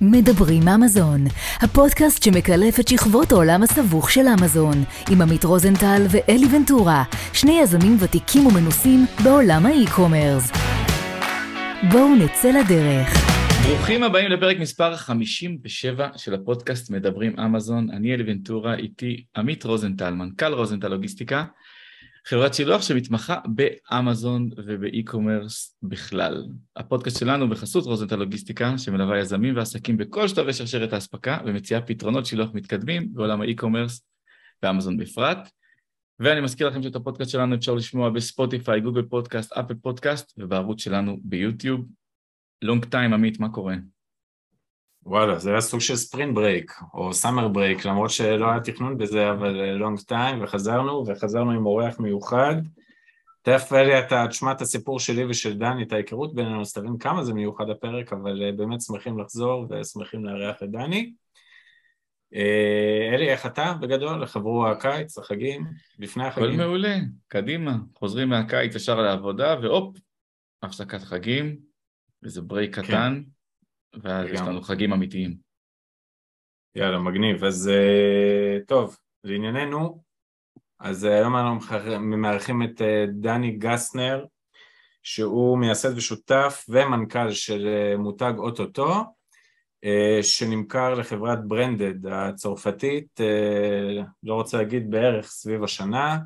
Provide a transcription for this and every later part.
מדברים אמזון, הפודקאסט שמקלף את שכבות העולם הסבוך של אמזון, עם עמית רוזנטל ואלי ונטורה, שני יזמים ותיקים ומנוסים בעולם האי-קומרס. בואו נצא לדרך. ברוכים הבאים לפרק מספר 57 של הפודקאסט מדברים אמזון. אני אלי ונטורה, איתי עמית רוזנטל, מנכ"ל רוזנטל לוגיסטיקה. חברת שילוח שמתמחה באמזון ובאי-קומרס בכלל. הפודקאסט שלנו בחסות רוזנטל לוגיסטיקה, שמלווה יזמים ועסקים בכל שלבי שרשרת האספקה ומציעה פתרונות שילוח מתקדמים בעולם ה e-commerce ואמזון בפרט. ואני מזכיר לכם שאת הפודקאסט שלנו אפשר לשמוע בספוטיפיי, גוגל פודקאסט, אפל פודקאסט ובערוץ שלנו ביוטיוב. long time, עמית, מה קורה? וואלה, זה היה סוג של spring break, או summer break, למרות שלא היה תכנון בזה, אבל long time, וחזרנו, וחזרנו עם אורח מיוחד. תכף אלי אתה תשמע את הסיפור שלי ושל דני, את ההיכרות בינינו, אז תבין כמה זה מיוחד הפרק, אבל באמת שמחים לחזור ושמחים לארח את דני. אלי, איך אתה בגדול? איך עברו הקיץ, החגים, לפני החגים? הכל מעולה, קדימה. חוזרים מהקיץ ישר לעבודה, והופ, הפסקת חגים, איזה ברייק קטן. ואז יש לנו חגים אמיתיים. יאללה, מגניב. אז טוב, לענייננו, אז היום אנחנו מארחים את דני גסנר, שהוא מייסד ושותף ומנכ"ל של מותג אוטוטו, שנמכר לחברת ברנדד הצרפתית, לא רוצה להגיד בערך סביב השנה.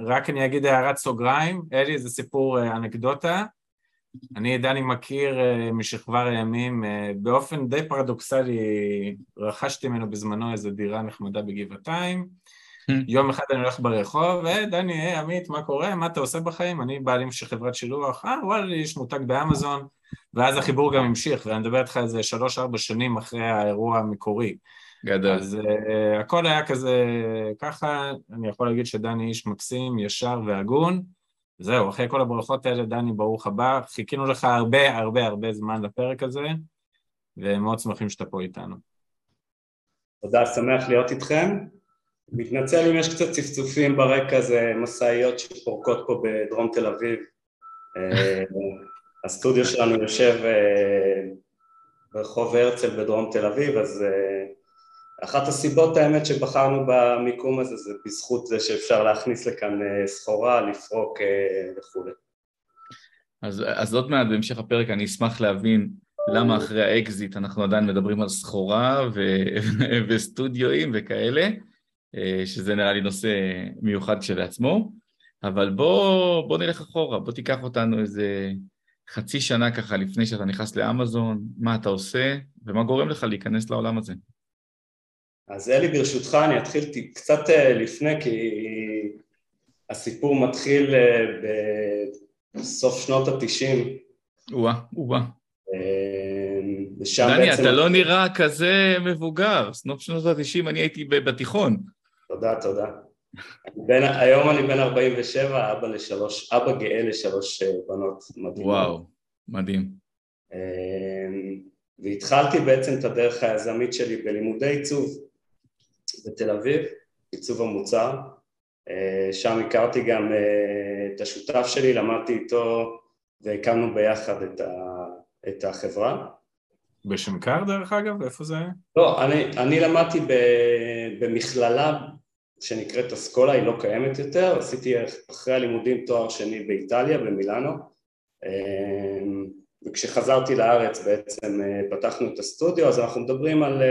רק אני אגיד הערת סוגריים, אלי זה סיפור אנקדוטה, אני דני מכיר אה, משכבר הימים, אה, באופן די פרדוקסלי רכשתי ממנו בזמנו איזו דירה נחמדה בגבעתיים, יום אחד אני הולך ברחוב, אה דני, היי עמית, מה קורה? מה אתה עושה בחיים? אני בעלים של חברת שילוח, אה וואלה, יש מותג באמזון, ואז החיבור גם המשיך, ואני מדבר איתך איזה שלוש-ארבע שנים אחרי האירוע המקורי. גדול. אז uh, הכל היה כזה ככה, אני יכול להגיד שדני איש מקסים, ישר והגון, זהו, אחרי כל הברכות האלה, דני, ברוך הבא. חיכינו לך הרבה הרבה הרבה זמן לפרק הזה, ומאוד שמחים שאתה פה איתנו. תודה, שמח להיות איתכם. מתנצל אם יש קצת צפצופים ברקע, זה משאיות שפורקות פה בדרום תל אביב. אה, הסטודיו שלנו יושב אה, ברחוב הרצל בדרום תל אביב, אז אה, אחת הסיבות האמת שבחרנו במיקום הזה זה בזכות זה שאפשר להכניס לכאן אה, סחורה, לפרוק אה, וכולי. אז, אז עוד מעט בהמשך הפרק אני אשמח להבין למה אחרי האקזיט אנחנו עדיין מדברים על סחורה ו- וסטודיואים וכאלה, אה, שזה נראה לי נושא מיוחד כשלעצמו, אבל בוא, בוא נלך אחורה, בוא תיקח אותנו איזה חצי שנה ככה לפני שאתה נכנס לאמזון, מה אתה עושה ומה גורם לך להיכנס לעולם הזה. אז אלי ברשותך אני אתחיל קצת אה, לפני כי הסיפור מתחיל אה, בסוף שנות התשעים. או-אה, או-אה. דני, בעצם... אתה לא נראה כזה מבוגר, סוף שנות התשעים אני הייתי בתיכון. תודה, תודה. בין, היום אני בן 47, אבא לשלוש, אבא גאה לשלוש אה, בנות מדהימות. וואו, מדהים. והתחלתי בעצם את הדרך היזמית שלי בלימודי עיצוב. בתל אביב, עיצוב המוצר, אה, שם הכרתי גם אה, את השותף שלי, למדתי איתו והקמנו ביחד את, ה, את החברה. בשנקר דרך אגב? איפה זה? לא, אני, אני למדתי ב, במכללה שנקראת אסכולה, היא לא קיימת יותר, עשיתי אחרי הלימודים תואר שני באיטליה, במילאנו, אה, וכשחזרתי לארץ בעצם פתחנו את הסטודיו, אז אנחנו מדברים על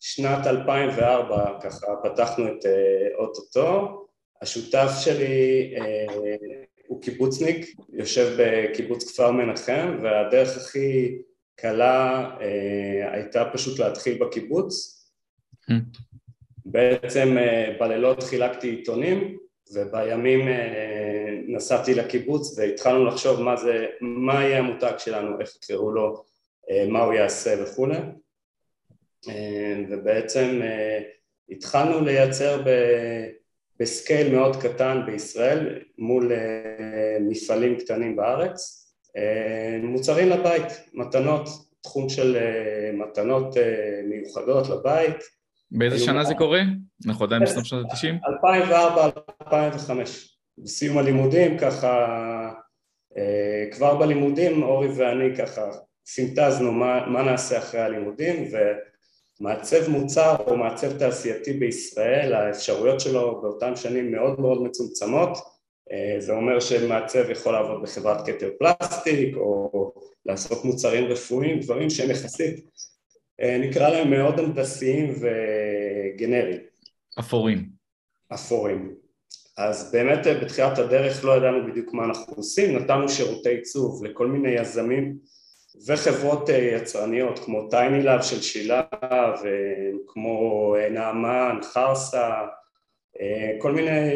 שנת 2004 ככה פתחנו את אה, אוטוטו, השותף שלי אה, הוא קיבוצניק, יושב בקיבוץ כפר מנחם והדרך הכי קלה אה, הייתה פשוט להתחיל בקיבוץ. בעצם בלילות חילקתי עיתונים ובימים נסעתי לקיבוץ והתחלנו לחשוב מה זה, מה יהיה המותג שלנו, איך יקראו לו, מה הוא יעשה וכולי ובעצם אה, התחלנו לייצר בסקייל מאוד קטן בישראל מול אה, מפעלים קטנים בארץ מוצרים לבית, מתנות, תחום של מתנות מיוחדות לבית. באיזה שנה זה קורה? אנחנו עדיין בסוף שנות ה-90? 2004-2005, בסיום הלימודים ככה כבר בלימודים אורי ואני ככה פינטזנו מה, מה נעשה אחרי הלימודים ומעצב מוצר או מעצב תעשייתי בישראל, האפשרויות שלו באותן שנים מאוד מאוד מצומצמות, זה אומר שמעצב יכול לעבוד בחברת כתר פלסטיק או לעשות מוצרים רפואיים, דברים שהם יחסית, נקרא להם מאוד הנדסיים וגנריים. אפורים. אפורים. אז באמת בתחילת הדרך לא ידענו בדיוק מה אנחנו עושים, נתנו שירותי עיצוב לכל מיני יזמים וחברות יצרניות כמו טייני לאב של שילה וכמו נעמן, חרסה, כל מיני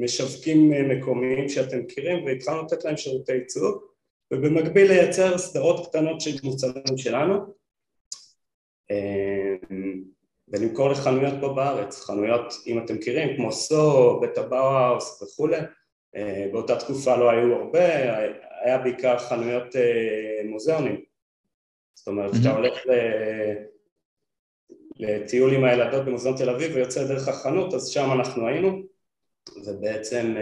משווקים מקומיים שאתם מכירים והתחלנו לתת להם שירותי עיצוב ובמקביל לייצר סדרות קטנות של מוצרים שלנו ולמכור לחנויות פה בארץ, חנויות אם אתם מכירים כמו סו, בית הבאוהאוס וכולי, באותה תקופה לא היו הרבה, היה בעיקר חנויות מוזיאונים, זאת אומרת כשאתה הולך לטיול עם הילדות במוזיאון תל אביב ויוצא דרך החנות אז שם אנחנו היינו ובעצם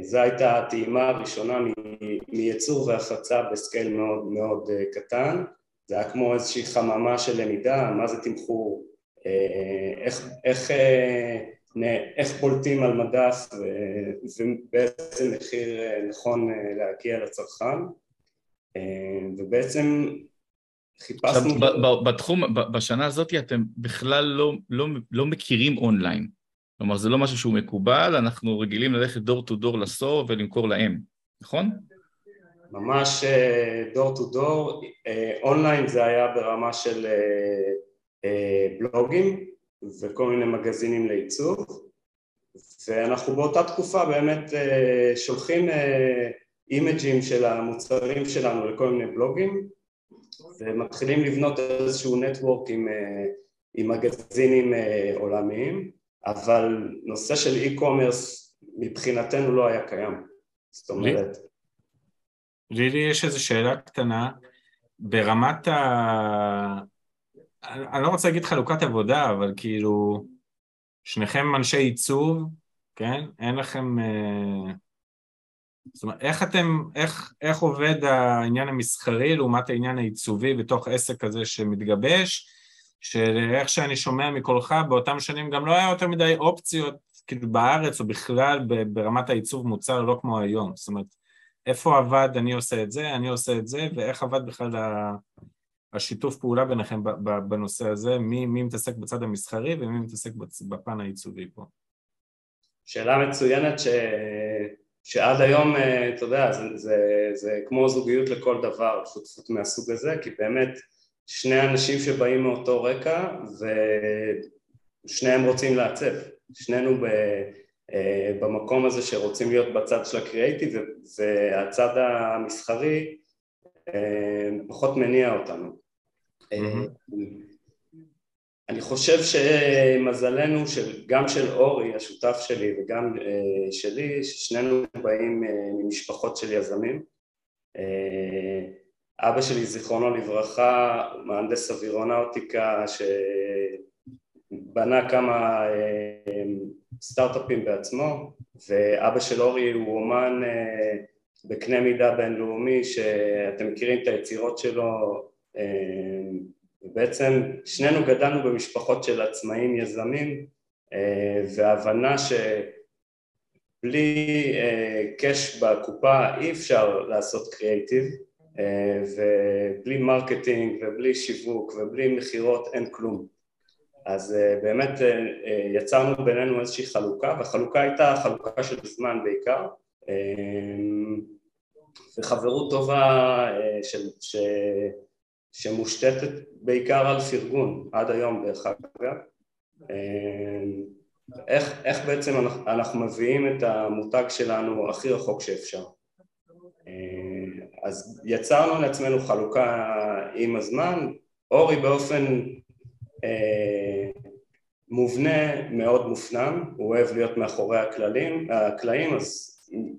זו הייתה הטעימה הראשונה מייצור והפצה בסקייל מאוד מאוד קטן. זה היה כמו איזושהי חממה של למידה, מה זה תמחור, איך, איך, איך בולטים על מדף ובאיזה מחיר נכון להגיע לצרכן. ובעצם חיפשנו... עכשיו, בתחום, בשנה הזאת אתם בכלל לא, לא, לא מכירים אונליין, כלומר זה לא משהו שהוא מקובל, אנחנו רגילים ללכת דור טו דור לסור ולמכור להם, נכון? ממש door to door, אונליין זה היה ברמה של בלוגים וכל מיני מגזינים לעיצוב ואנחנו באותה תקופה באמת שולחים אימג'ים של המוצרים שלנו לכל מיני בלוגים ומתחילים לבנות איזשהו network עם, עם מגזינים עולמיים. אבל נושא של e-commerce מבחינתנו לא היה קיים, זאת אומרת לילי יש איזו שאלה קטנה, ברמת ה... אני לא רוצה להגיד חלוקת עבודה, אבל כאילו, שניכם אנשי עיצוב, כן? אין לכם... אה, זאת אומרת, איך אתם, איך, איך עובד העניין המסחרי לעומת העניין העיצובי בתוך עסק כזה שמתגבש, שאיך שאני שומע מקולך, באותם שנים גם לא היה יותר מדי אופציות, כאילו בארץ או בכלל ברמת העיצוב מוצר, לא כמו היום. זאת אומרת, איפה עבד אני עושה את זה, אני עושה את זה, ואיך עבד בכלל השיתוף פעולה ביניכם בנושא הזה, מי, מי מתעסק בצד המסחרי ומי מתעסק בפן העיצובי פה. שאלה מצוינת ש... שעד היום, אתה יודע, זה, זה, זה כמו זוגיות לכל דבר, שותפות מהסוג הזה, כי באמת שני אנשים שבאים מאותו רקע ושניהם רוצים לעצב, שנינו ב... אה, במקום הזה שרוצים להיות בצד של הקריאייטיב והצד המסחרי אה, פחות מניע אותנו. Mm-hmm. אני חושב שמזלנו, גם של אורי, השותף שלי, וגם שלי, ששנינו באים ממשפחות של יזמים. אבא שלי, זיכרונו לברכה, מהנדס אווירונאוטיקה, שבנה כמה סטארט-אפים בעצמו, ואבא של אורי הוא אומן אה, בקנה מידה בינלאומי שאתם מכירים את היצירות שלו אה, ובעצם שנינו גדלנו במשפחות של עצמאים יזמים אה, והבנה שבלי cash בקופה אי אפשר לעשות קריאיטיב ובלי marketing ובלי שיווק ובלי מכירות אין כלום. אז באמת יצרנו בינינו איזושהי חלוקה, והחלוקה הייתה חלוקה של זמן בעיקר, וחברות טובה של, ש, שמושתתת בעיקר על פרגון, עד היום דרך אגב. Uh, איך, איך בעצם אנחנו, אנחנו מביאים את המותג שלנו הכי רחוק שאפשר. אז יצרנו לעצמנו חלוקה עם הזמן, אורי באופן אה, מובנה מאוד מופנם, הוא אוהב להיות מאחורי הכללים, הקלעים, אז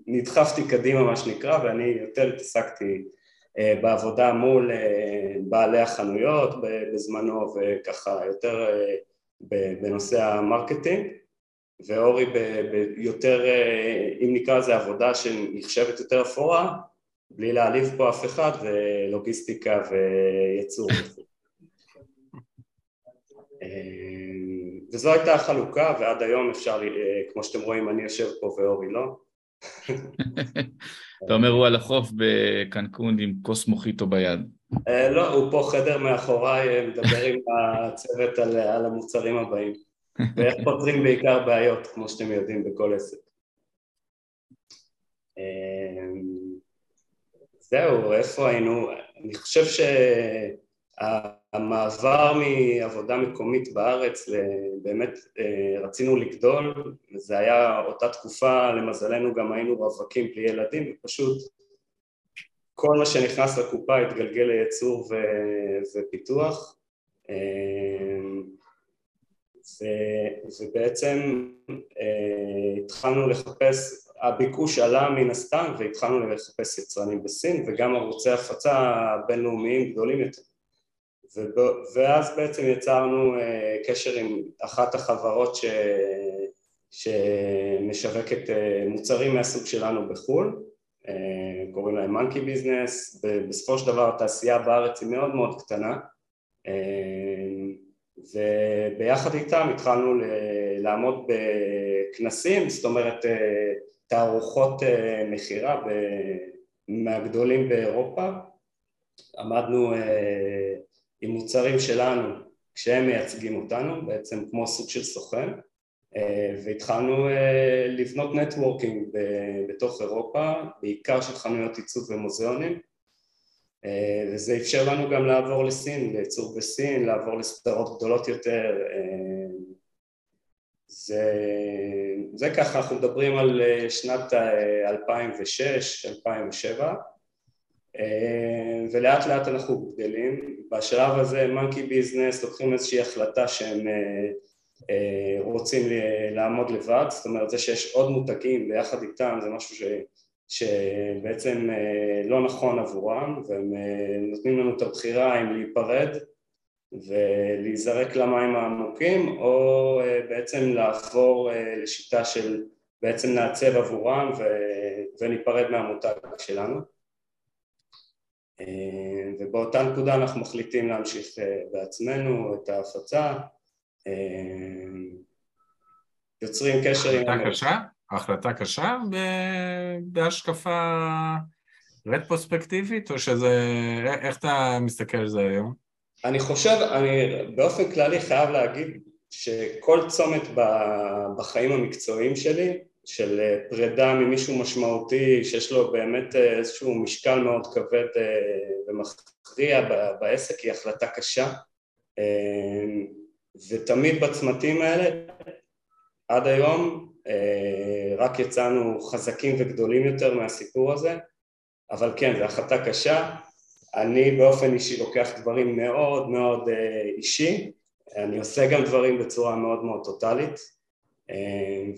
נדחפתי קדימה מה שנקרא ואני יותר התעסקתי אה, בעבודה מול אה, בעלי החנויות בזמנו וככה יותר בנושא ה marketing ואורי ביותר, אם נקרא לזה עבודה שנחשבת יותר אפורה, בלי להעליב פה אף אחד, ולוגיסטיקה וייצור. וזו הייתה החלוקה, ועד היום אפשר, כמו שאתם רואים, אני יושב פה ואורי לא. אתה אומר הוא על החוף בקנקון עם כוס מוחיטו ביד. אה, לא, הוא פה חדר מאחוריי, אה, מדבר עם הצוות על, על המוצרים הבאים. ואיך פותרים בעיקר בעיות, כמו שאתם יודעים, בכל עסק. אה, זהו, איפה היינו? אני חושב שהמעבר מעבודה מקומית בארץ, באמת רצינו לגדול, וזה היה אותה תקופה, למזלנו גם היינו רווקים בלי ילדים, ופשוט כל מה שנכנס לקופה התגלגל לייצור ו... ופיתוח אמ, ו... ובעצם אה, התחלנו לחפש, הביקוש עלה מן הסתם והתחלנו לחפש יצרנים בסין וגם ערוצי הפצה בינלאומיים גדולים יותר. ואז בעצם יצרנו אה, קשר עם אחת החברות ש... שמשווקת אה, מוצרים מהסוג שלנו בחו"ל אה, קוראים להם מונקי ביזנס, בסופו של דבר התעשייה בארץ היא מאוד מאוד קטנה וביחד איתם התחלנו לעמוד בכנסים, זאת אומרת תערוכות מכירה מהגדולים באירופה, עמדנו עם מוצרים שלנו כשהם מייצגים אותנו, בעצם כמו סוג של סוכן אה, והתחלנו אה, לבנות נטוורקינג בתוך אירופה, בעיקר של חנויות עיצוב ומוזיאונים אה, וזה אפשר לנו גם לעבור לסין, לייצור בסין, לעבור לסדרות גדולות יותר זה, זה ככה, אנחנו מדברים על שנת 2006-2007 ולאט לאט אנחנו גדלים, בשלב הזה מונקי ביזנס לוקחים איזושהי החלטה שהם אה, רוצים לעמוד לבד, זאת אומרת זה שיש עוד מותגים ביחד איתם זה משהו ש, שבעצם אה, לא נכון עבורם והם אה, נותנים לנו את הבחירה אם להיפרד ולהיזרק למים העמוקים או בעצם לעבור לשיטה של בעצם נעצב עבורם ו... וניפרד מהמותג שלנו ובאותה נקודה אנחנו מחליטים להמשיך בעצמנו את ההפצה אה, יוצרים קשר עם... החלטה קשה? החלטה קשה בהשקפה רטרוספקטיבית, או שזה... איך אתה מסתכל על זה היום? אני חושב, אני באופן כללי חייב להגיד שכל צומת בחיים המקצועיים שלי, של פרידה ממישהו משמעותי שיש לו באמת איזשהו משקל מאוד כבד אה, ומכריע בעסק היא החלטה קשה. אה, ותמיד בצמתים האלה, עד היום אה, רק יצאנו חזקים וגדולים יותר מהסיפור הזה, אבל כן, זו החלטה קשה. אני באופן אישי לוקח דברים מאוד מאוד אה, אישי, אני עושה גם דברים בצורה מאוד מאוד טוטאלית, אה,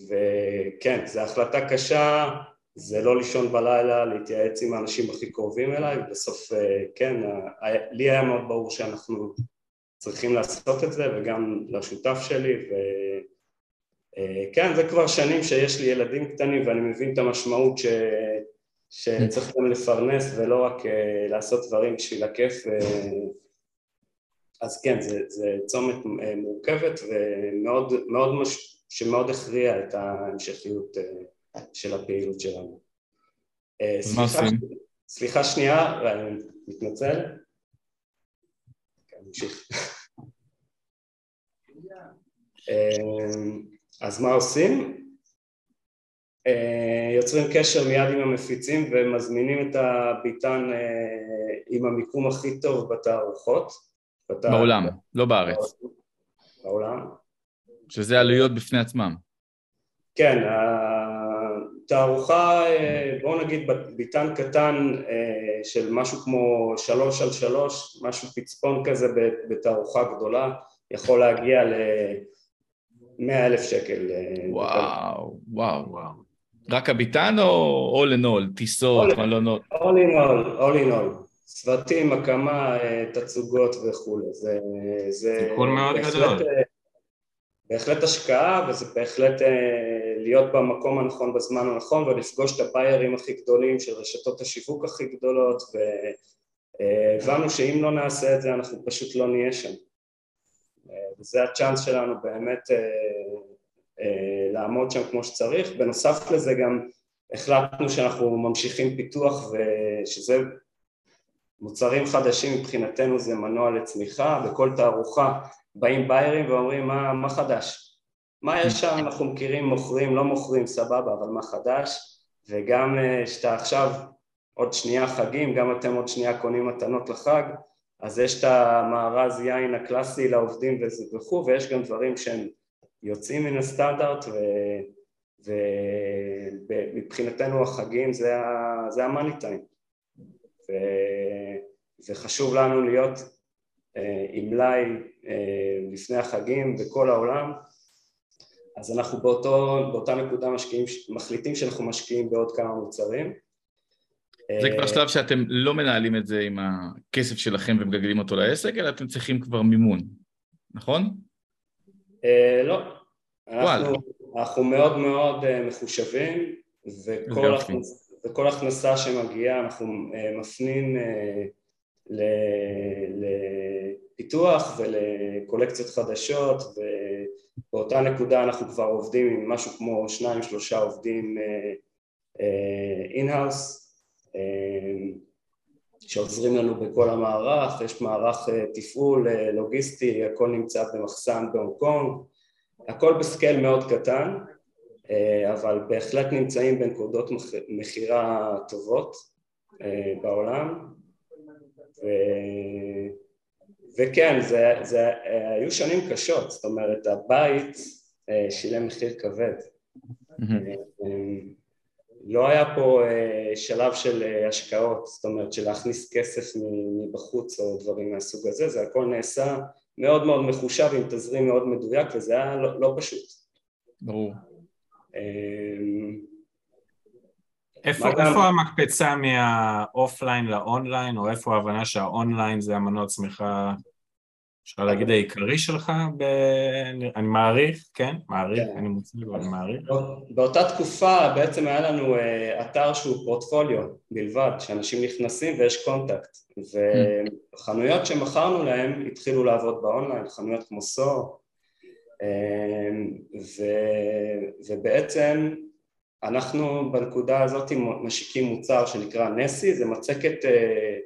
וכן, זו החלטה קשה, זה לא לישון בלילה, להתייעץ עם האנשים הכי קרובים אליי, ובסוף כן, לי היה מאוד ברור שאנחנו צריכים לעשות את זה וגם לשותף שלי וכן זה כבר שנים שיש לי ילדים קטנים ואני מבין את המשמעות ש... שצריך גם לפרנס ולא רק uh, לעשות דברים בשביל הכיף. אז כן זה צומת מורכבת ומאוד מאוד מש... שמאוד הכריע את ההמשכיות uh, של הפעילות שלנו. Uh, סליחה, סליחה שנייה, אני מתנצל נמשיך. אמ, אז מה עושים? אה, יוצרים קשר מיד עם המפיצים ומזמינים את הביתן אה, עם המיקום הכי טוב בתערוכות. בעולם, לא בארץ. בעולם. שזה עלויות בפני עצמם. כן, תערוכה, אה, בואו נגיד ביתן קטן אה, של משהו כמו שלוש על שלוש, משהו פצפון כזה בתערוכה גדולה, יכול להגיע ל-100 אלף שקל. אה, וואו, וואו, וואו. רק הביתן או all in all, טיסות, מלונות? all in all, all in all. צוותים, הקמה, תצוגות וכולי. זה... זה סיכון מאוד גדול. בהחלט השקעה וזה בהחלט להיות במקום הנכון בזמן הנכון ולפגוש את הביירים הכי גדולים של רשתות השיווק הכי גדולות והבנו שאם לא נעשה את זה אנחנו פשוט לא נהיה שם. וזה הצ'אנס שלנו באמת לעמוד שם כמו שצריך. בנוסף לזה גם החלטנו שאנחנו ממשיכים פיתוח ושזה מוצרים חדשים מבחינתנו זה מנוע לצמיחה, בכל תערוכה באים ביירים ואומרים מה, מה חדש? מה יש שם, אנחנו מכירים, מוכרים, לא מוכרים, סבבה, אבל מה חדש? וגם שאתה עכשיו עוד שנייה חגים, גם אתם עוד שנייה קונים מתנות לחג, אז יש את המארז יין הקלאסי לעובדים וכו', ויש גם דברים שהם יוצאים מן הסטנדרט ומבחינתנו החגים זה, זה המאני טיים. וחשוב לנו להיות אה, עם מלאי אה, לפני החגים בכל העולם אז אנחנו באותו, באותה נקודה משקיעים, מחליטים שאנחנו משקיעים בעוד כמה מוצרים זה כבר שלב שאתם לא מנהלים את זה עם הכסף שלכם ומגלגלים אותו לעסק, אלא אתם צריכים כבר מימון, נכון? אה, לא. אנחנו, אנחנו מאוד מאוד מחושבים, וכל, הכנס, וכל הכנסה שמגיעה אנחנו מפנים לפיתוח ולקולקציות חדשות ובאותה נקודה אנחנו כבר עובדים עם משהו כמו שניים שלושה עובדים in-house אה, אה, שעוזרים לנו בכל המערך, יש מערך אה, תפעול לוגיסטי, הכל נמצא במחסן בהונג קונג, הכל ב scale מאוד קטן אבל בהחלט נמצאים בנקודות מכירה טובות בעולם ו... וכן, זה, זה, היו שנים קשות, זאת אומרת הבית אה, שילם מחיר כבד. Mm-hmm. לא היה פה אה, שלב של השקעות, זאת אומרת של להכניס כסף מבחוץ או דברים מהסוג הזה, זה הכל נעשה מאוד מאוד מחושב עם תזרים מאוד מדויק וזה היה לא, לא פשוט. ברור. איפה, גם... איפה המקפצה מהאופליין לאונליין, או איפה ההבנה שהאונליין זה המנוע צמיחה, אפשר להגיד העיקרי שלך? ב... אני מעריך, כן? מעריך, כן. אני מוצא, אני מעריך. באותה תקופה בעצם היה לנו אה, אתר שהוא פורטפוליו בלבד, שאנשים נכנסים ויש contact, וחנויות שמכרנו להם התחילו לעבוד באונליין, חנויות כמו סו, אה, ו... ובעצם אנחנו בנקודה הזאת משיקים מוצר שנקרא נסי, זה מצקת אה,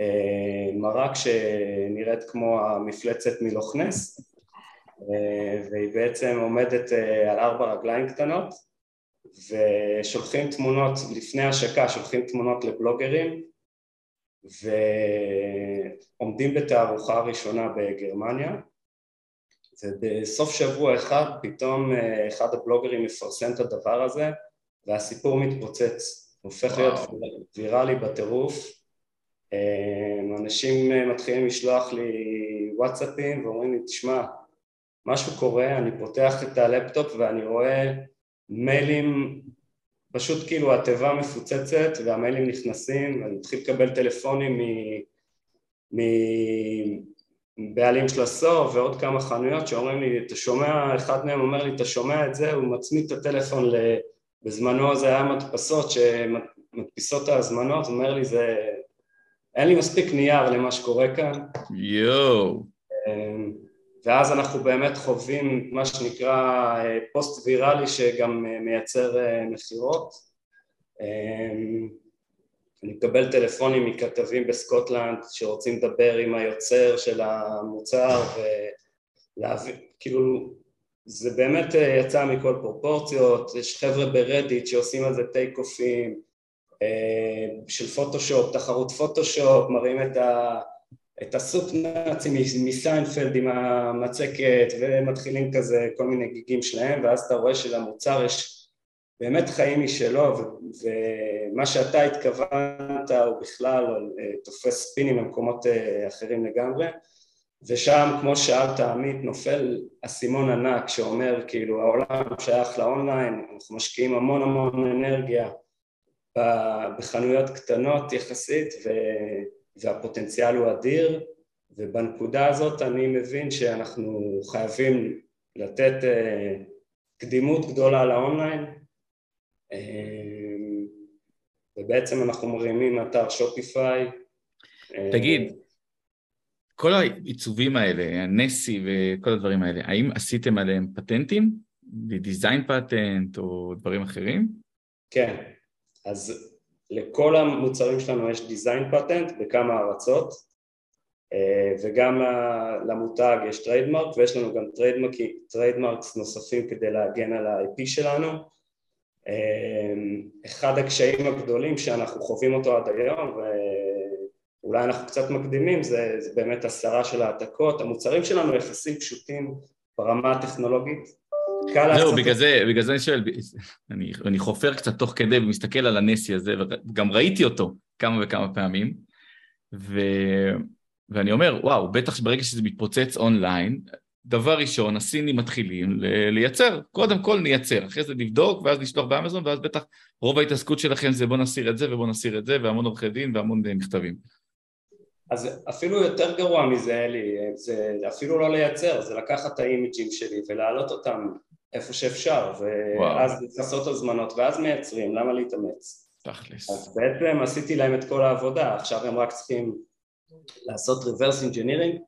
אה, מרק שנראית כמו המפלצת מלוכנס אה, והיא בעצם עומדת אה, על ארבע רגליים קטנות ושולחים תמונות, לפני השקה שולחים תמונות לבלוגרים ועומדים בתערוכה ראשונה בגרמניה. ובסוף שבוע אחד פתאום אה, אחד הבלוגרים מפרסם את הדבר הזה והסיפור מתפוצץ, הופך להיות ויראלי בטירוף. אה, אנשים אה, מתחילים לשלוח לי וואטסאפים ואומרים לי, תשמע, משהו קורה, אני פותח את הלפטופ ואני רואה מיילים, פשוט כאילו התיבה מפוצצת והמיילים נכנסים, ואני מתחיל לקבל טלפונים מבעלים של הסור ועוד כמה חנויות שאומרים לי, אתה שומע, אחד מהם אומר לי, אתה שומע את זה, הוא מצמיד את הטלפון ל... בזמנו זה היה מדפסות שמדפיסות ההזמנות, אומר לי זה... אין לי מספיק נייר למה שקורה כאן. יואו. אמ, ואז אנחנו באמת חווים מה שנקרא אה, פוסט ויראלי שגם אה, מייצר אה, מכירות. אמ, אני מקבל טלפונים מכתבים בסקוטלנד שרוצים לדבר עם היוצר של המוצר ולהבין, כאילו זה באמת אה, יצא מכל פרופורציות, יש חבר'ה ברדיט שעושים על זה take off ים אה, של פוטושופ, תחרות פוטושופ, מראים את, ה, את ה Soup Nazi מסיינפלד עם המצקת ומתחילים כזה כל מיני גיגים שלהם ואז אתה רואה שלמוצר יש באמת חיים משלו ומה שאתה התכוונת הוא בכלל אה, תופס ספינים במקומות אחרים לגמרי ושם כמו שאלת עמית נופל אסימון ענק שאומר כאילו העולם שייך לאונליין, אנחנו משקיעים המון המון אנרגיה בחנויות קטנות יחסית ו... והפוטנציאל הוא אדיר ובנקודה הזאת אני מבין שאנחנו חייבים לתת קדימות גדולה לאונליין ובעצם אנחנו מרימים אתר שופיפיי. תגיד, כל העיצובים האלה, הנסי וכל הדברים האלה, האם עשיתם עליהם פטנטים? דיזיין פטנט או דברים אחרים? כן, אז לכל המוצרים שלנו יש דיזיין פטנט בכמה ארצות אה, וגם למותג יש trademark ויש לנו גם trademarks נוספים כדי להגן על ה-IP שלנו אה, אחד הקשיים הגדולים שאנחנו חווים אותו עד היום ואולי אנחנו קצת מקדימים זה, זה באמת הסרה של העתקות המוצרים שלנו יחסית פשוטים ברמה הטכנולוגית. זהו, בגלל זה, בגלל זה אני שואל, אני, אני חופר קצת תוך כדי ומסתכל על הנסי הזה, וגם ראיתי אותו כמה וכמה פעמים, ו, ואני אומר, וואו, בטח שברגע שזה מתפוצץ אונליין, דבר ראשון, הסינים מתחילים לייצר, קודם כל נייצר, אחרי זה נבדוק, ואז נשלוח באמזון, ואז בטח רוב ההתעסקות שלכם זה בוא נסיר את זה ובוא נסיר את זה, והמון עורכי דין והמון מכתבים. אז אפילו יותר גרוע מזה, אלי, זה אפילו לא לייצר, זה לקחת את האימג'ים שלי ולהעלות אותם איפה שאפשר, ואז לעשות הזמנות, ואז מייצרים, למה להתאמץ? תכלס. אז בעצם עשיתי להם את כל העבודה, עכשיו הם רק צריכים לעשות reverse engineering.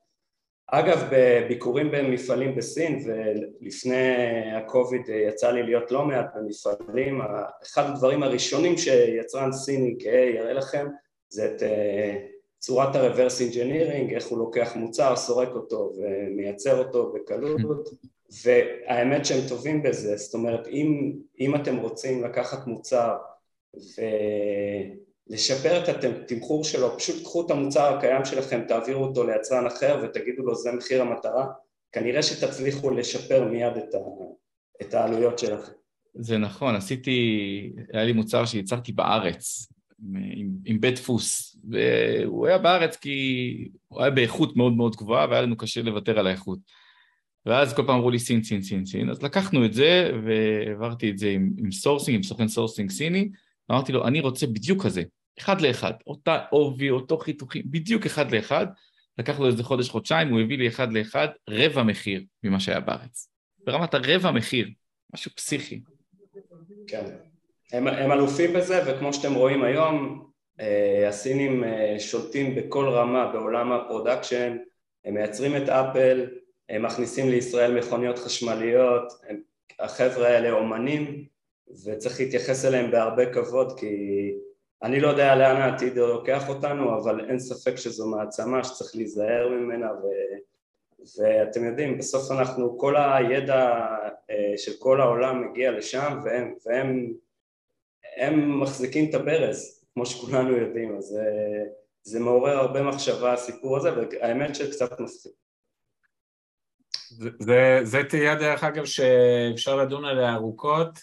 אגב, בביקורים במפעלים בסין, ולפני הקוביד יצא לי להיות לא מעט במפעלים, אחד הדברים הראשונים שיצרן סיני גאה יראה לכם, זה את אה, צורת ה-reverse engineering, איך הוא לוקח מוצר, סורק אותו ומייצר אותו בקלות, והאמת שהם טובים בזה, זאת אומרת אם, אם אתם רוצים לקחת מוצר ולשפר את התמחור שלו, פשוט קחו את המוצר הקיים שלכם, תעבירו אותו ליצרן אחר ותגידו לו זה מחיר המטרה, כנראה שתצליחו לשפר מיד את, ה, את העלויות שלכם. זה נכון, עשיתי, היה לי מוצר שייצרתי בארץ עם, עם בית דפוס, והוא היה בארץ כי הוא היה באיכות מאוד מאוד גבוהה והיה לנו קשה לוותר על האיכות. ואז כל פעם אמרו לי סין, סין, סין, סין, אז לקחנו את זה והעברתי את זה עם, עם sourcing, עם סוכן sourcing סיני, אמרתי לו, אני רוצה בדיוק כזה, אחד לאחד, אותה עובי, אותו חיתוכים, בדיוק אחד לאחד, לקח לו איזה חודש, חודשיים, הוא הביא לי אחד לאחד רבע מחיר ממה שהיה בארץ. ברמת הרבע מחיר, משהו פסיכי. כן, הם, הם אלופים בזה, וכמו שאתם רואים היום, אה, הסינים אה, שולטים בכל רמה בעולם ה production, הם מייצרים את אפל, הם מכניסים לישראל מכוניות חשמליות, הם, החבר'ה האלה אומנים וצריך להתייחס אליהם בהרבה כבוד כי אני לא יודע לאן העתיד לוקח אותנו אבל אין ספק שזו מעצמה שצריך להיזהר ממנה ו... ואתם יודעים בסוף אנחנו כל הידע אה, של כל העולם מגיע לשם והם, והם הם מחזיקים את הברז כמו שכולנו יודעים אז זה, זה מעורר הרבה מחשבה הסיפור הזה והאמת שקצת מפחיד זה, זה תהיה דרך אגב שאפשר לדון עליה ארוכות,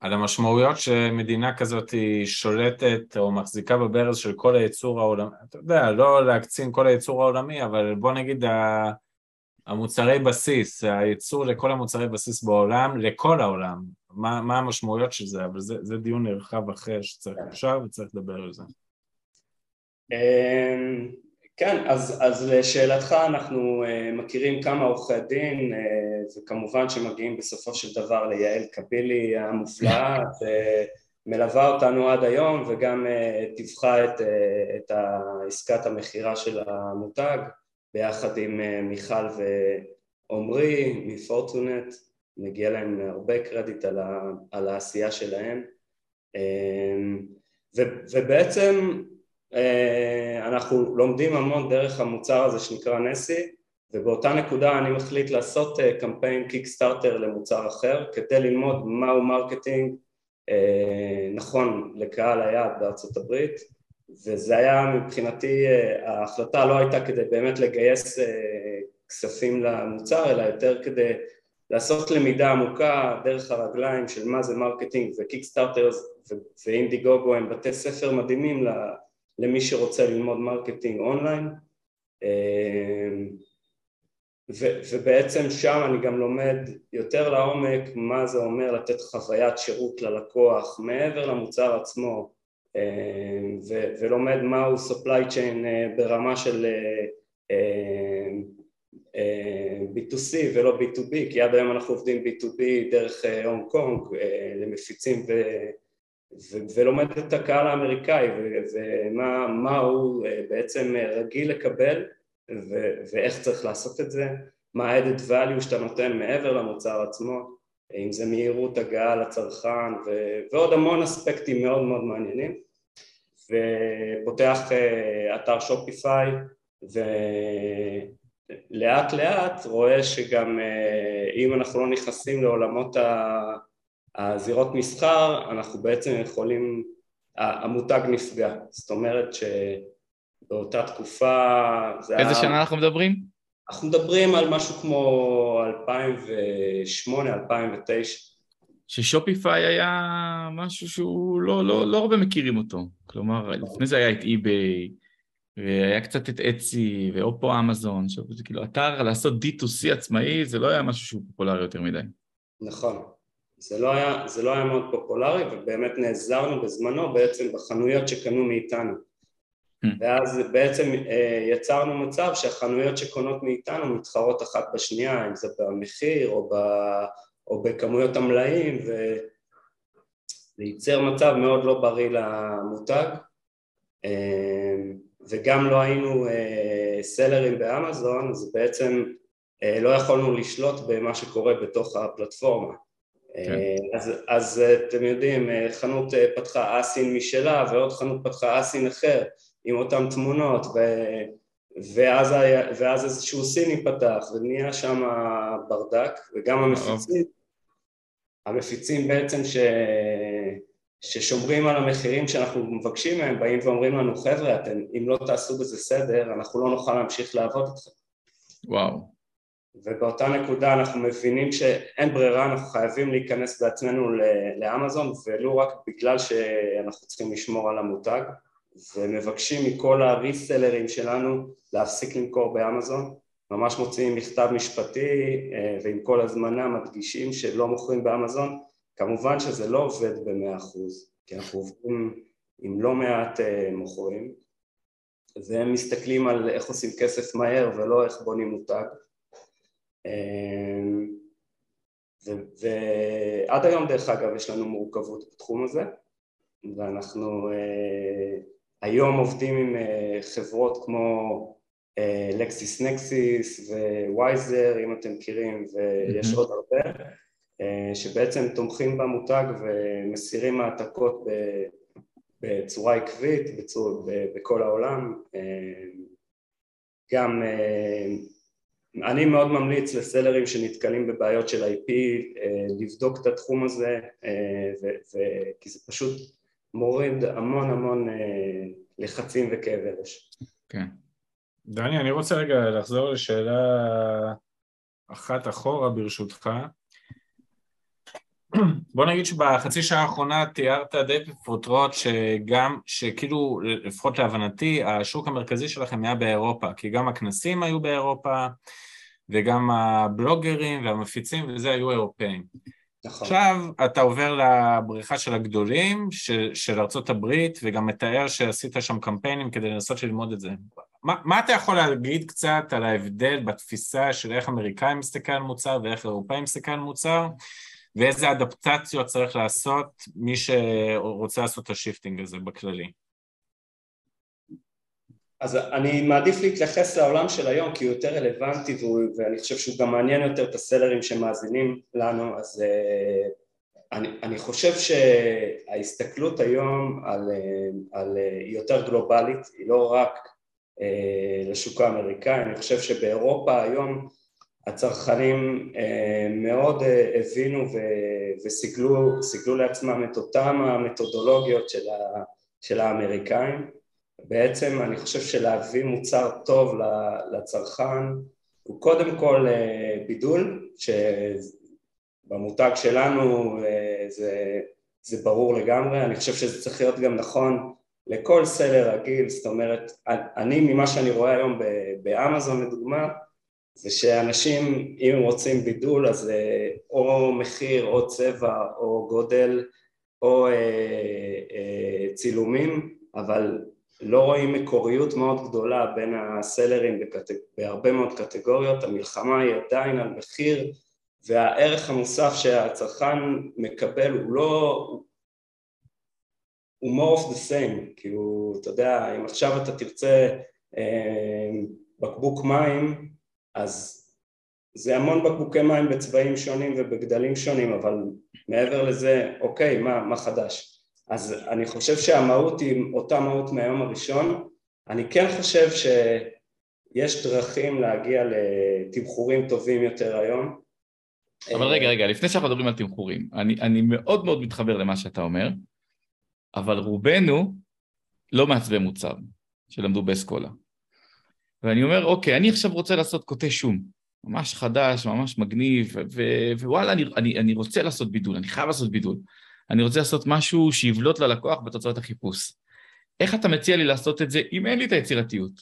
על המשמעויות שמדינה כזאת היא שולטת או מחזיקה בברז של כל הייצור העולמי, אתה יודע, לא להקצין כל הייצור העולמי, אבל בוא נגיד המוצרי בסיס, הייצור לכל המוצרי בסיס בעולם, לכל העולם, מה, מה המשמעויות של זה, אבל זה, זה דיון נרחב אחר שצריך אפשר וצריך לדבר על זה. אמ, כן, אז, אז לשאלתך אנחנו uh, מכירים כמה עורכי דין uh, וכמובן שמגיעים בסופו של דבר ליעל קבילי המופלאה שמלווה אותנו עד היום וגם uh, טיווחה את, את עסקת המכירה של המותג ביחד עם uh, מיכל ועומרי מפורטונט, מגיע להם הרבה קרדיט על, ה, על העשייה שלהם. uh, ו, ובעצם אה, אנחנו לומדים המון דרך המוצר הזה שנקרא נסי ובאותה נקודה אני מחליט לעשות אה, קמפיין קיקסטארטר למוצר אחר כדי ללמוד מהו marketing אה, נכון לקהל היעד בארצות הברית וזה היה מבחינתי, ההחלטה לא הייתה כדי באמת לגייס כספים למוצר אלא יותר כדי לעשות למידה עמוקה דרך הרגליים של מה זה marketing וקיקסטארטר ואינדיגוגו הם בתי ספר מדהימים למי שרוצה ללמוד marketing אונליין. ו- ובעצם שם אני גם לומד יותר לעומק מה זה אומר לתת חוויית שירות ללקוח מעבר למוצר עצמו ו- ולומד מהו supply chain אה, ברמה של אה, אמ, B2C ולא B2B, כי עד היום אנחנו עובדים B2B דרך הונג קונג למפיצים ו... ו- ולומד את הקהל האמריקאי ומה הוא בעצם רגיל לקבל ו- ואיך צריך לעשות את זה, מה ה-added value שאתה נותן מעבר למוצר עצמו, אם זה מהירות הגעה לצרכן ו- ועוד המון אספקטים מאוד מאוד מעניינים ופותח אתר שופיפיי ולאט לאט רואה שגם אם אנחנו לא נכנסים לעולמות הזירות מסחר, אנחנו בעצם יכולים, המותג נפגע, זאת אומרת שבאותה תקופה זה איזה היה... שנה אנחנו מדברים? אנחנו מדברים על משהו כמו 2008-2009 ששופיפיי היה משהו שהוא לא, לא, לא הרבה מכירים אותו, כלומר לפני זה היה את אי-ביי והיה קצת את אצי ואופו אמזון, שזה כאילו אתר לעשות D2C עצמאי זה לא היה משהו שהוא פופולרי יותר מדי. נכון, זה לא היה, זה לא היה מאוד פופולרי ובאמת נעזרנו בזמנו בעצם בחנויות שקנו מאיתנו hmm. ואז בעצם אה, יצרנו מצב שהחנויות שקונות מאיתנו מתחרות אחת בשנייה אם זה במחיר או, ב, או בכמויות המלאים וזה ייצר מצב מאוד לא בריא למותג. אה, וגם לא היינו אה, סלרים באמזון אז בעצם לא יכולנו לשלוט במה שקורה בתוך הפלטפורמה. כן. אז, אז אתם יודעים, חנות פתחה אסין משלה ועוד חנות פתחה אסין אחר עם אותן תמונות ו, ואז, ואז איזשהו סיני פתח ונהיה שם ברדק וגם המפיצים, המפיצים בעצם ש, ששומרים על המחירים שאנחנו מבקשים מהם באים ואומרים לנו חבר'ה אתם אם לא תעשו בזה סדר אנחנו לא נוכל להמשיך לעבוד איתכם. וואו. ובאותה נקודה אנחנו מבינים שאין ברירה, אנחנו חייבים להיכנס בעצמנו לאמזון ולו רק בגלל שאנחנו צריכים לשמור על המותג ומבקשים מכל הריסלרים שלנו להפסיק למכור באמזון ממש מוציאים מכתב משפטי אה, ועם כל הזמנה מדגישים שלא מוכרים באמזון. כמובן שזה לא עובד במאה אחוז כי אנחנו עובדים עם לא מעט אה, מוכרים. והם מסתכלים על איך עושים כסף מהר ולא איך בונים מותג. אמ, ועד היום דרך אגב יש לנו מורכבות בתחום הזה ואנחנו אה, היום עובדים עם אה, חברות כמו לקסיס נקסיס ווייזר אם אתם מכירים ויש עוד הרבה אה, שבעצם תומכים במותג ומסירים העתקות בצורה עקבית בצור, בכל העולם גם אני מאוד ממליץ לסלרים שנתקלים בבעיות של IP אה, לבדוק את התחום הזה אה, ו- ו- כי זה פשוט מוריד המון המון אה, לחצים וכאבי ראש. כן. דני, אני רוצה רגע לחזור לשאלה אחת אחורה ברשותך. בוא נגיד שבחצי שעה האחרונה תיארת די בפרוטרוט שגם, שכאילו לפחות להבנתי השוק המרכזי שלכם היה באירופה כי גם הכנסים היו באירופה וגם הבלוגרים והמפיצים וזה היו אירופאים. נכון. עכשיו אתה עובר לבריכה של הגדולים של, של ארצות הברית וגם מתאר שעשית שם קמפיינים כדי לנסות ללמוד את זה. מה, מה אתה יכול להגיד קצת על ההבדל בתפיסה של איך אמריקאים מסתכל על מוצר ואיך אירופאים מסתכל על מוצר ואיזה אדפטציות צריך לעשות מי שרוצה לעשות את ה shifting הזה בכללי? אז אני מעדיף להתייחס לעולם של היום כי הוא יותר רלוונטי ואני חושב שהוא גם מעניין יותר את הסלרים שמאזינים לנו אז uh, אני, אני חושב שההסתכלות היום על, uh, על, uh, היא יותר גלובלית, היא לא רק לשוק האמריקאי, אני חושב שבאירופה היום הצרכנים uh, מאוד uh, הבינו וסיגלו לעצמם את אותם המתודולוגיות של, ה, של האמריקאים. בעצם אני חושב שלהביא מוצר טוב לצרכן הוא קודם כל אה, בידול, שבמותג שלנו אה, זה, זה ברור לגמרי, אני חושב שזה צריך להיות גם נכון לכל סלר רגיל, זאת אומרת, אני ממה שאני רואה היום באמזון לדוגמה, זה שאנשים אם הם רוצים בידול אז אה, או מחיר או צבע או גודל או צילומים, אבל לא רואים מקוריות מאוד גדולה בין הסלרים בקטג... בהרבה מאוד קטגוריות, המלחמה היא עדיין על מחיר והערך המוסף שהצרכן מקבל הוא לא... הוא more of the same, כאילו, אתה יודע, אם עכשיו אתה תרצה אה, בקבוק מים, אז זה המון בקבוקי מים בצבעים שונים ובגדלים שונים, אבל מעבר לזה, אוקיי, מה, מה חדש? אז אני חושב שהמהות היא אותה מהות מהיום הראשון. אני כן חושב שיש דרכים להגיע לתמחורים טובים יותר היום. אבל רגע, רגע, לפני שאנחנו מדברים על תמחורים, אני, אני מאוד מאוד מתחבר למה שאתה אומר, אבל רובנו לא מעצבי מוצר שלמדו באסכולה. ואני אומר, אוקיי, אני עכשיו רוצה לעשות קוטי שום, ממש חדש, ממש מגניב, ווואלה, אני, אני, אני רוצה לעשות בידול, אני חייב לעשות בידול. אני רוצה לעשות משהו שיבלוט ללקוח בתוצאות החיפוש. איך אתה מציע לי לעשות את זה אם אין לי את היצירתיות?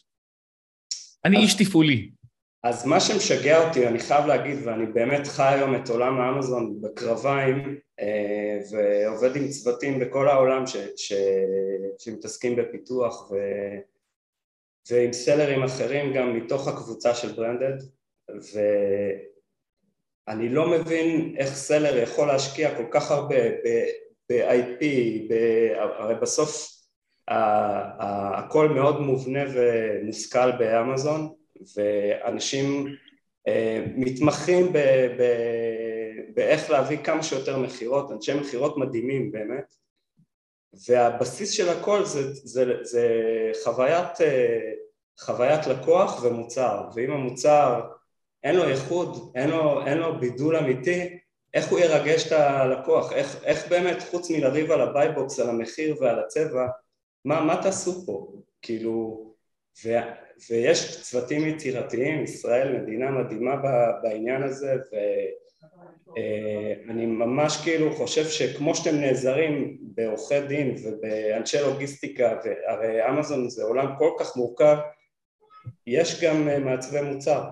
אני איש תפעולי. אז מה שמשגע אותי, אני חייב להגיד, ואני באמת חי היום את עולם האמזון בקרביים, אה, ועובד עם צוותים בכל העולם ש, ש, שמתעסקים בפיתוח ו, ועם סלרים אחרים גם מתוך הקבוצה של ברנדד, ואני לא מבין איך סלר יכול להשקיע כל כך הרבה ב-IP, הרי בסוף הכל מאוד מובנה ומושכל באמזון ואנשים אה, מתמחים באיך להביא כמה שיותר מכירות, אנשי מכירות מדהימים באמת. והבסיס של הכל זה, זה, זה חוויית, אה, חוויית לקוח ומוצר. ואם המוצר אין לו ייחוד, אין אין לו בידול אמיתי, איך הוא ירגש את הלקוח, איך, איך באמת חוץ מלריב על ה buy box, על המחיר ועל הצבע, מה, מה תעשו פה? כאילו, ויש צוותים יצירתיים, ישראל מדינה מדהימה בעניין הזה ואני אה, ממש כאילו חושב שכמו שאתם נעזרים בעורכי דין ובאנשי לוגיסטיקה, והרי אמזון זה עולם כל כך מורכב, יש גם אה, מעצבי מוצר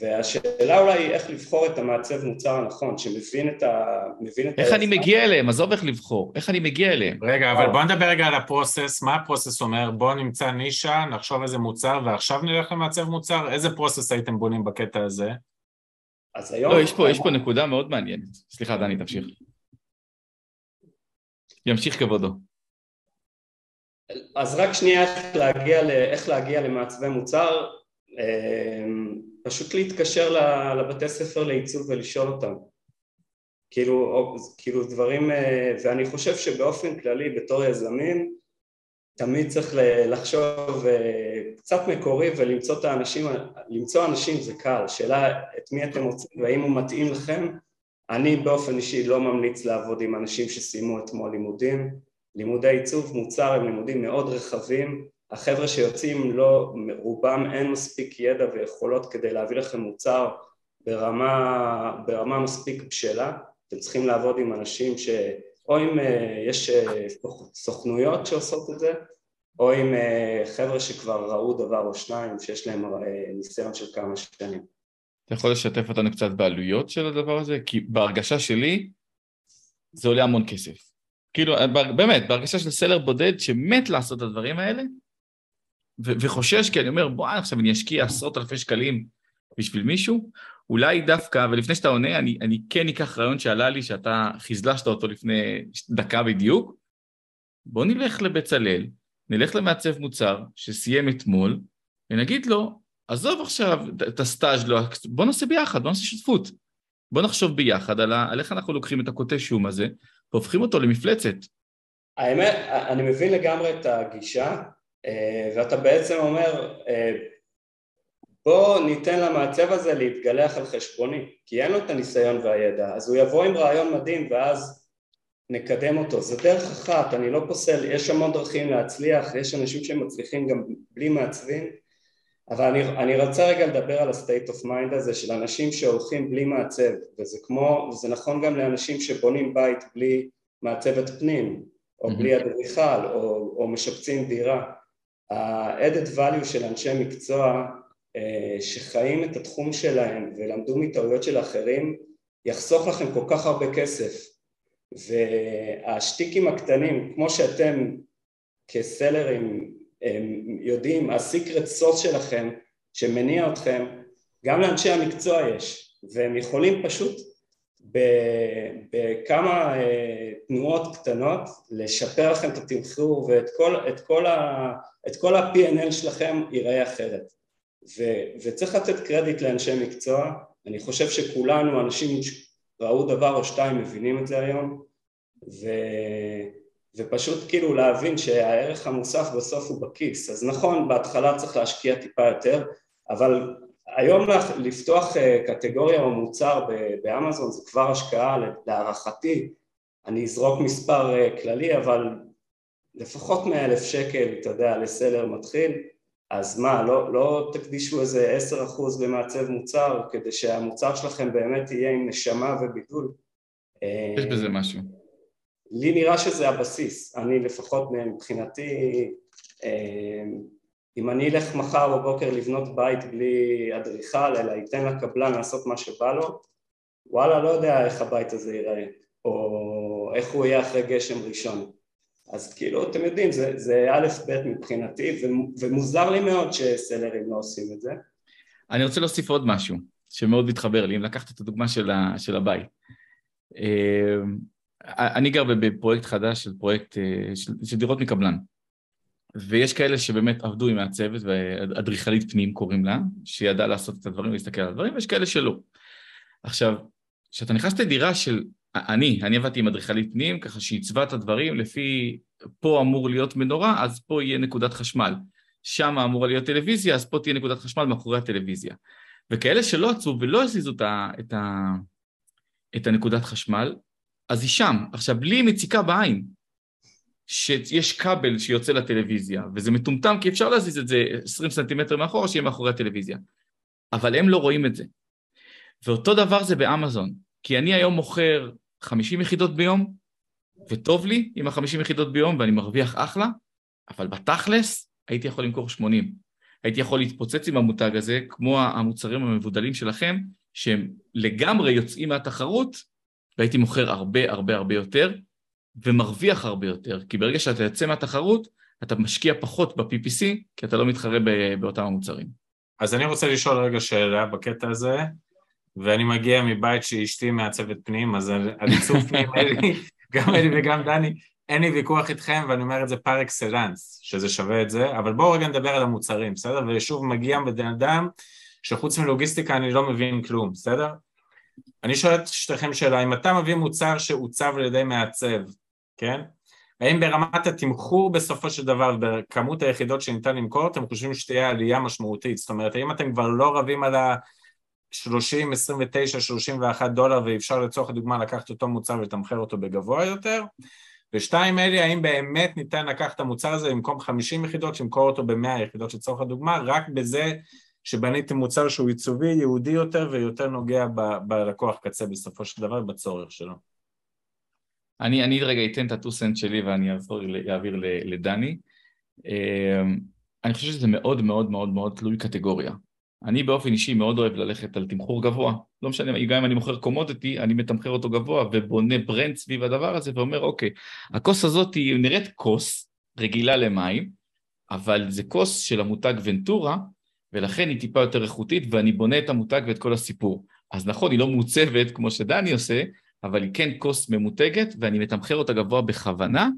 והשאלה אולי היא איך לבחור את המעצב מוצר הנכון, שמבין את ה... מבין את איך אני מגיע אליהם? עזוב איך לבחור, איך אני מגיע אליהם? רגע, אבל בוא נדבר רגע על הפרוסס, מה הפרוסס אומר? בוא נמצא נישה, נחשוב איזה מוצר, ועכשיו נלך למעצב מוצר? איזה פרוסס הייתם בונים בקטע הזה? אז היום... לא, יש פה, יש פה נקודה מאוד מעניינת. סליחה, דני, תמשיך. ימשיך כבודו. אז רק שנייה איך להגיע, איך להגיע למעצבי מוצר. אמ, פשוט להתקשר לבתי ספר לעיצוב ולשאול אותם. כאילו, כאילו דברים, אה, ואני חושב שבאופן כללי בתור יזמים תמיד צריך לחשוב אה, קצת מקורי ולמצוא את האנשים, למצוא אנשים זה קל, שאלה את מי אתם רוצים והאם הוא מתאים לכם אני באופן אישי לא ממליץ לעבוד עם אנשים שסיימו אתמול לימודים. לימודי עיצוב מוצר הם לימודים מאוד רחבים החבר'ה שיוצאים לא, רובם אין מספיק ידע ויכולות כדי להביא לכם מוצר ברמה, ברמה מספיק בשלה, אתם צריכים לעבוד עם אנשים ש... או אם אה, יש אה, סוכנויות שעושות את זה, או עם אה, חבר'ה שכבר ראו דבר או שניים, שיש להם ניסיון של כמה שנים. אתה יכול לשתף אותנו קצת בעלויות של הדבר הזה? כי בהרגשה שלי זה עולה המון כסף. כאילו, באמת, בהרגשה של סלר בודד שמת לעשות את הדברים האלה, ו- וחושש, כי אני אומר, בוא, עכשיו אני אשקיע עשרות אלפי שקלים בשביל מישהו, אולי דווקא, ולפני שאתה עונה, אני, אני כן אקח רעיון שעלה לי, שאתה חזלשת אותו לפני דקה בדיוק, בוא נלך לבצלאל, נלך למעצב מוצר שסיים אתמול, ונגיד לו, עזוב עכשיו את הסטאז' לא, בוא נעשה ביחד, בוא נעשה שותפות. בוא נחשוב ביחד על, ה, על איך אנחנו לוקחים את הקוטי שום הזה, והופכים אותו למפלצת. האמת, אני מבין לגמרי את הגישה, ואתה בעצם אומר אה, בוא ניתן למעצב הזה להתגלח על חשבוני כי אין לו את הניסיון והידע אז הוא יבוא עם רעיון מדהים ואז נקדם אותו. זה דרך אחת, אני לא פוסל, יש המון דרכים להצליח, יש אנשים שמצליחים גם בלי מעצבים אבל אני, אני רוצה רגע לדבר על ה-state of mind הזה של אנשים שהולכים בלי מעצב וזה כמו, וזה נכון גם לאנשים שבונים בית בלי מעצבת פנים או בלי אדריכל או, או משפצים דירה ה-added value של אנשי מקצוע אה, שחיים את התחום שלהם ולמדו מטעויות של אחרים יחסוך לכם כל כך הרבה כסף. והשטיקים הקטנים כמו שאתם כסלרים יודעים, הסיקרט סוס שלכם שמניע אתכם, גם לאנשי המקצוע יש, והם יכולים פשוט בכמה אה, תנועות קטנות לשפר לכם את התמחור ואת כל, כל, ה, את כל ה-P&L שלכם ייראה אחרת. ו, וצריך לתת קרדיט לאנשי מקצוע, אני חושב שכולנו, אנשים ראו דבר או שתיים, מבינים את זה היום, ו, ופשוט כאילו להבין שהערך המוסף בסוף הוא בכיס. אז נכון, בהתחלה צריך להשקיע טיפה יותר, אבל היום לפתוח אה, קטגוריה או מוצר באמזון זה כבר השקעה להערכתי, אני אזרוק מספר אה, כללי אבל לפחות מאה אלף שקל, אתה יודע, לסלר מתחיל, אז מה, לא, לא תקדישו איזה עשר אחוז למעצב מוצר כדי שהמוצר שלכם באמת יהיה עם נשמה ובידול? יש בזה משהו. לי נראה שזה הבסיס, אני לפחות מבחינתי אה, אם אני אלך מחר בבוקר לבנות בית בלי אדריכל, אלא ייתן לקבלן לעשות מה שבא לו, וואלה, לא יודע איך הבית הזה ייראה, או איך הוא יהיה אחרי גשם ראשון. אז כאילו, אתם יודעים, זה, זה א' ב' מבחינתי, ומוזר לי מאוד שסלרים לא עושים את זה. אני רוצה להוסיף עוד משהו, שמאוד מתחבר לי, אם לקחת את הדוגמה של, ה, של הבית. אה, אני גר בפרויקט חדש של פרויקט, אה, של, של דירות מקבלן. ויש כאלה שבאמת עבדו עם הצוות, ואדריכלית פנים קוראים לה, שידעה לעשות את הדברים ולהסתכל על הדברים, ויש כאלה שלא. עכשיו, כשאתה נכנס לדירה של, אני, אני עבדתי עם אדריכלית פנים, ככה שעיצבה את הדברים לפי, פה אמור להיות מנורה, אז פה יהיה נקודת חשמל. שם אמורה להיות טלוויזיה, אז פה תהיה נקודת חשמל מאחורי הטלוויזיה. וכאלה שלא עצרו ולא הזיזו את, ה, את, ה, את הנקודת חשמל, אז היא שם. עכשיו, לי מציקה בעין, שיש כבל שיוצא לטלוויזיה, וזה מטומטם כי אפשר להזיז את זה 20 סנטימטר מאחורה, שיהיה מאחורי הטלוויזיה. אבל הם לא רואים את זה. ואותו דבר זה באמזון, כי אני היום מוכר 50 יחידות ביום, וטוב לי עם ה-50 יחידות ביום ואני מרוויח אחלה, אבל בתכלס הייתי יכול למכור 80. הייתי יכול להתפוצץ עם המותג הזה, כמו המוצרים המבודלים שלכם, שהם לגמרי יוצאים מהתחרות, והייתי מוכר הרבה הרבה הרבה יותר, ומרוויח הרבה יותר, כי ברגע שאתה יוצא מהתחרות, אתה משקיע פחות ב-PPC, כי אתה לא מתחרה באותם המוצרים. אז אני רוצה לשאול רגע שאלה בקטע הזה, ואני מגיע מבית שאשתי מעצבת פנים, אז על עיצוב פנים, גם אלי וגם דני, אין לי ויכוח איתכם, ואני אומר את זה פר אקסלנס, שזה שווה את זה, אבל בואו רגע נדבר על המוצרים, בסדר? ושוב מגיע בן אדם שחוץ מלוגיסטיקה אני לא מבין כלום, בסדר? אני שואל את שתיכם שאלה, אם אתה מביא מוצר שעוצב על ידי מעצב, כן? האם ברמת התמחור בסופו של דבר, בכמות היחידות שניתן למכור, אתם חושבים שתהיה עלייה משמעותית? זאת אומרת, האם אתם כבר לא רבים על ה-30, 29, 31 דולר ואפשר לצורך הדוגמה לקחת אותו מוצר ולתמחר אותו בגבוה יותר? ושתיים אלי, האם באמת ניתן לקחת את המוצר הזה במקום 50 יחידות, למכור אותו ב-100 יחידות לצורך הדוגמה, רק בזה שבניתם מוצר שהוא עיצובי, יהודי יותר ויותר נוגע ב- בלקוח קצה בסופו של דבר, בצורך שלו. אני, אני רגע אתן את ה two-cent שלי ואני אעביר לדני. אמ, אני חושב שזה מאוד מאוד מאוד מאוד תלוי קטגוריה. אני באופן אישי מאוד אוהב ללכת על תמחור גבוה. לא משנה, גם אם אני מוכר commodity, אני מתמחר אותו גבוה ובונה brand סביב הדבר הזה ואומר, אוקיי, הכוס הזאת היא נראית כוס רגילה למים, אבל זה כוס של המותג ונטורה, ולכן היא טיפה יותר איכותית ואני בונה את המותג ואת כל הסיפור. אז נכון, היא לא מעוצבת כמו שדני עושה, אבל היא כן כוס ממותגת, ואני מתמחר אותה גבוה בכוונה,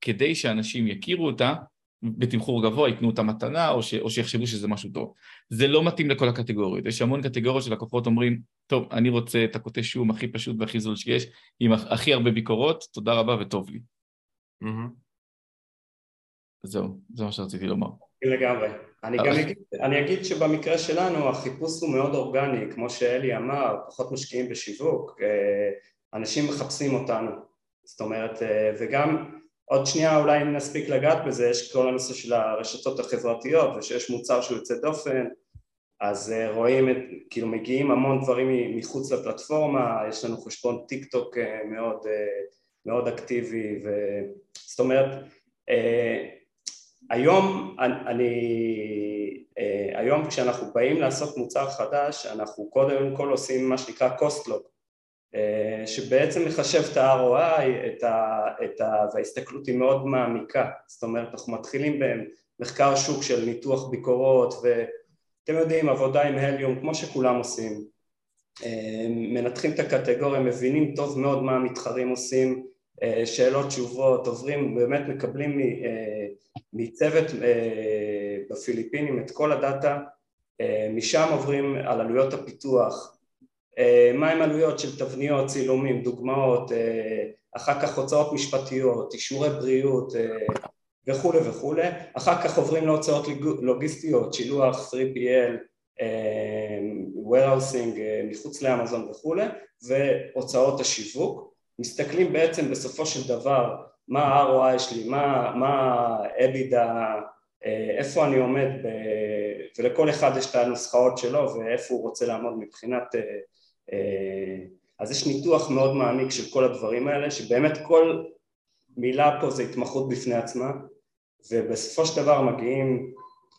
כדי שאנשים יכירו אותה בתמחור גבוה, ייתנו אותה מתנה, או, ש, או שיחשבו שזה משהו טוב. זה לא מתאים לכל הקטגוריות. יש המון קטגוריות שלקוחות אומרים, טוב, אני רוצה את הקוטי שום הכי פשוט והכי זול שיש, עם הכי הרבה ביקורות, תודה רבה וטוב לי. Mm-hmm. זהו, זה מה שרציתי לומר. לגמרי. אני גם אגיד, אני אגיד שבמקרה שלנו החיפוש הוא מאוד אורגני, כמו שאלי אמר, פחות משקיעים בשיווק. אה, אנשים מחפשים אותנו, זאת אומרת, אה, וגם עוד שנייה אולי אם נספיק לגעת בזה, יש כל הנושא של הרשתות החברתיות ושיש מוצר שהוא יוצא דופן אז אה, רואים, את, כאילו מגיעים המון דברים מחוץ לפלטפורמה, יש לנו חשבון טיק טוק אה, מאוד, מאוד אקטיבי, ו... זאת אומרת, היום אני, היום כשאנחנו באים לעשות מוצר חדש, אנחנו קודם כל עושים מה שנקרא cost log. אה, שבעצם מחשב את ה-ROI, את ה, את ה, וההסתכלות היא מאוד מעמיקה, זאת אומרת אנחנו מתחילים מחקר שוק של ניתוח ביקורות ואתם יודעים עבודה עם הליום כמו שכולם עושים. מנתחים את הקטגוריה, מבינים טוב מאוד מה המתחרים עושים, שאלות תשובות, עוברים, באמת מקבלים מצוות בפיליפינים את כל הדאטה, משם עוברים על עלויות הפיתוח, מהם עלויות של תבניות, צילומים, דוגמאות, אחר כך הוצאות משפטיות, אישורי בריאות וכולי וכולי, אחר כך עוברים להוצאות לוגיסטיות, שילוח 3PL, warehousing מחוץ לאמזון וכולי, והוצאות השיווק, מסתכלים בעצם בסופו של דבר מה ה-ROI שלי, מה ה-EBITDA, איפה אני עומד, ב... ולכל אחד יש את הנוסחאות שלו ואיפה הוא רוצה לעמוד מבחינת אז יש ניתוח מאוד מעמיק של כל הדברים האלה, שבאמת כל מילה פה זה התמחות בפני עצמה, ובסופו של דבר מגיעים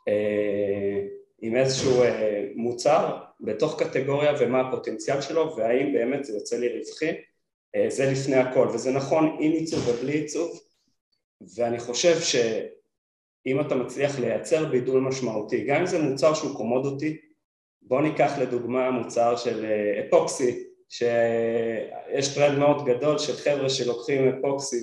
אה, עם איזשהו אה, מוצר בתוך קטגוריה ומה הפוטנציאל שלו, והאם באמת זה יוצא לי רווחי, אה, זה לפני הכל, וזה נכון עם עיצוב ובלי עיצוב, ואני חושב שאם אתה מצליח לייצר בידול משמעותי, גם אם זה מוצר שהוא קומודותי, בוא ניקח לדוגמה מוצר של אפוקסי, שיש טרנד מאוד גדול של חבר'ה שלוקחים אפוקסי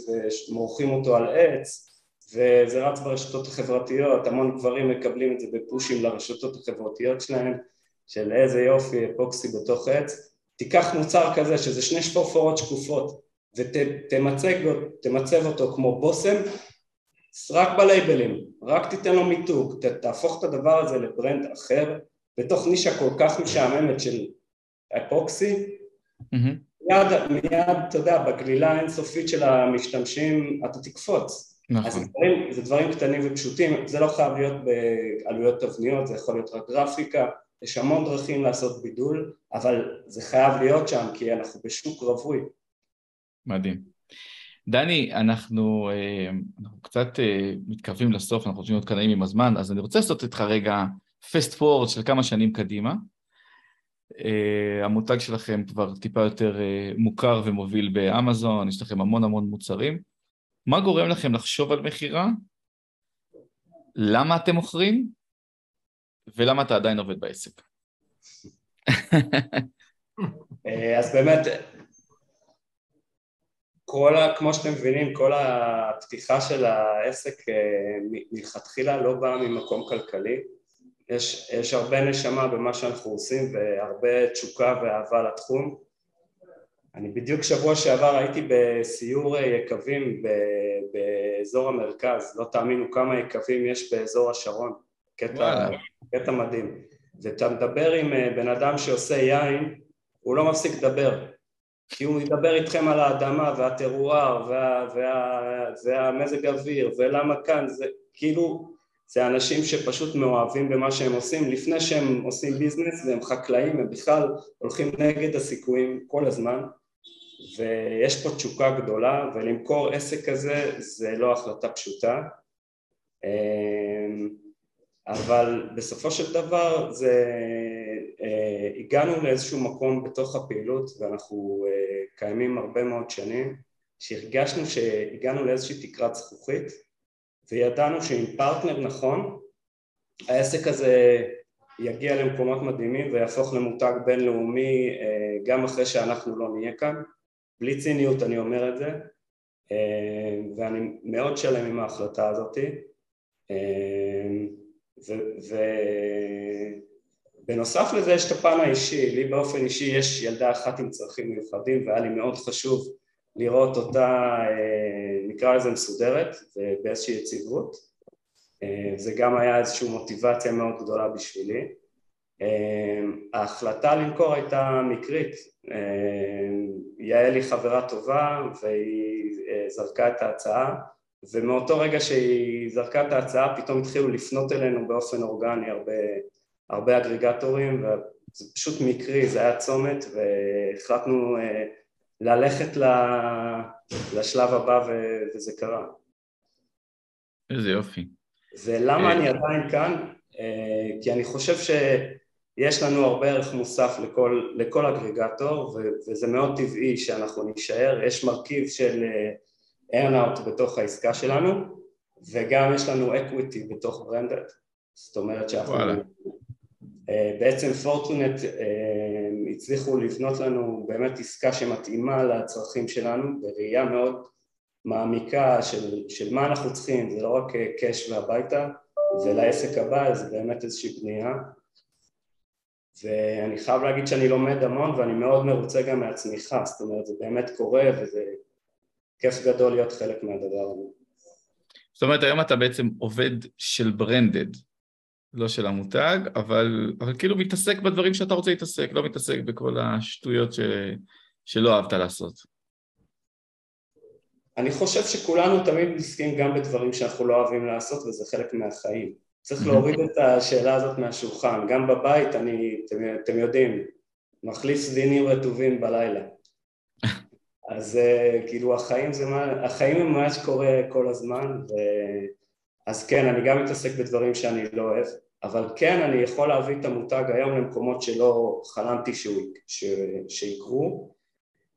ומורחים אותו על עץ וזה רץ ברשתות החברתיות, המון גברים מקבלים את זה בפושים לרשתות החברתיות שלהם של איזה יופי אפוקסי בתוך עץ. תיקח מוצר כזה שזה שני שפורפורות שקופות ותמצב אותו כמו בושם רק בלייבלים, רק תיתן לו מיתוג, תהפוך את הדבר הזה לברנד אחר בתוך נישה כל כך משעממת של אפוקסי מיד, מיד, אתה יודע, בגלילה האינסופית של המשתמשים אתה תקפוץ. נכון. אז זה דברים, זה דברים קטנים ופשוטים, זה לא חייב להיות בעלויות תבניות, זה יכול להיות רק גרפיקה, יש המון דרכים לעשות בידול, אבל זה חייב להיות שם כי אנחנו בשוק רווי. מדהים. דני, אנחנו, אנחנו קצת מתקרבים לסוף, אנחנו רוצים להיות קנאים עם הזמן, אז אני רוצה לעשות איתך רגע פסט פורד של כמה שנים קדימה. Uh, המותג שלכם כבר טיפה יותר uh, מוכר ומוביל באמזון, יש לכם המון המון מוצרים. מה גורם לכם לחשוב על מכירה? למה אתם מוכרים? ולמה אתה עדיין עובד בעסק? אה, אז באמת, כל ה, כמו שאתם מבינים, כל הפתיחה של העסק מלכתחילה לא באה ממקום כלכלי. יש, יש הרבה נשמה במה שאנחנו עושים והרבה תשוקה ואהבה לתחום. אני בדיוק שבוע שעבר הייתי בסיור יקבים באזור המרכז, לא תאמינו כמה יקבים יש באזור השרון, קטע, קטע מדהים. ואתה מדבר עם אה, בן אדם שעושה יין, הוא לא מפסיק לדבר, כי הוא ידבר איתכם על האדמה והטרואר וה, וה, והמזג אוויר ולמה כאן, זה כאילו זה אנשים שפשוט מאוהבים במה שהם עושים לפני שהם עושים ביזנס והם חקלאים, הם בכלל הולכים נגד הסיכויים כל הזמן. ויש פה תשוקה גדולה ולמכור עסק כזה זה לא החלטה פשוטה. אמ, אבל בסופו של דבר זה, אה, הגענו לאיזשהו מקום בתוך הפעילות ואנחנו אה, קיימים הרבה מאוד שנים שהרגשנו שהגענו לאיזושהי תקרת זכוכית וידענו שעם פרטנר נכון העסק הזה יגיע למקומות מדהימים ויהפוך למותג בינלאומי אה, גם אחרי שאנחנו לא נהיה כאן. בלי ציניות אני אומר את זה אה, ואני מאוד שלם עם ההחלטה הזאת אה, ובנוסף לזה יש את הפן האישי, לי באופן אישי יש ילדה אחת עם צרכים מיוחדים והיה לי מאוד חשוב לראות אותה נקרא לזה מסודרת ובאיזושהי יציבות. אה, זה גם היה איזושהי מוטיבציה מאוד גדולה בשבילי. אה, ההחלטה למכור הייתה מקרית. אה, יעל היא חברה טובה והיא זרקה את ההצעה ומאותו רגע שהיא זרקה את ההצעה פתאום התחילו לפנות אלינו באופן אורגני הרבה, הרבה אגריגטורים וזה פשוט מקרי, זה היה צומת והחלטנו ללכת לשלב הבא וזה קרה. איזה יופי. ולמה אני עדיין כאן? אה, כי אני חושב שיש לנו הרבה ערך מוסף לכל, לכל aggregator וזה מאוד טבעי שאנחנו נישאר, יש מרכיב של earnout בתוך העסקה שלנו וגם יש לנו equity בתוך Branded, זאת אומרת שאנחנו... וואלה. אה, בעצם פורטונט אה, הצליחו לבנות לנו באמת עסקה שמתאימה לצרכים שלנו בראייה מאוד מעמיקה של, של מה אנחנו צריכים, זה לא רק קאש והביתה ולעסק הבא, זה באמת איזושהי בנייה ואני חייב להגיד שאני לומד המון ואני מאוד מרוצה גם מהצמיחה, זאת אומרת זה באמת קורה וזה כיף גדול להיות חלק מהדבר הזה. זאת אומרת, היום אתה בעצם עובד של ברנדד, לא של המותג, אבל, אבל כאילו מתעסק בדברים שאתה רוצה להתעסק, לא מתעסק בכל השטויות ש, שלא אהבת לעשות. אני חושב שכולנו תמיד מתעסקים גם בדברים שאנחנו לא אוהבים לעשות וזה חלק מהחיים. צריך להוריד את השאלה הזאת מהשולחן. גם בבית, אני, אתם, אתם יודעים, מחליף סדינים רטובים בלילה. אז uh, כאילו החיים זה מה, החיים הם מה שקורה כל הזמן, ו... אז כן, אני גם מתעסק בדברים שאני לא אוהב, אבל כן, אני יכול להביא את המותג היום למקומות שלא חלמתי שהוא, ש... שיקרו.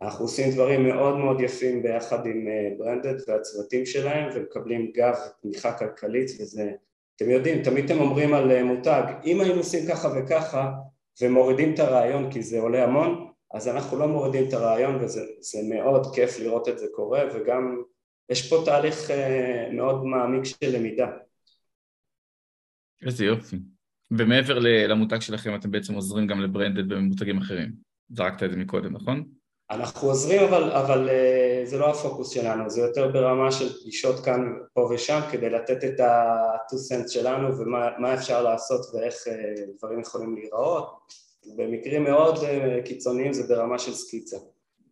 אנחנו עושים דברים מאוד מאוד יפים ביחד עם ברנדד uh, והצוותים שלהם ומקבלים גב ותמיכה כלכלית וזה, אתם יודעים, תמיד אתם אומרים על uh, מותג, אם היינו עושים ככה וככה ומורידים את הרעיון כי זה עולה המון, אז אנחנו לא מורידים את הרעיון וזה מאוד כיף לראות את זה קורה וגם יש פה תהליך uh, מאוד מעמיק של למידה. איזה יופי. ומעבר למותג שלכם אתם בעצם עוזרים גם לברנדד במותגים אחרים. זרקת את זה מקודם, נכון? אנחנו עוזרים אבל, אבל uh, זה לא הפוקוס שלנו, זה יותר ברמה של פגישות כאן פה ושם כדי לתת את ה-2 cents שלנו ומה אפשר לעשות ואיך uh, דברים יכולים להיראות במקרים מאוד uh, קיצוניים זה ברמה של סקיצה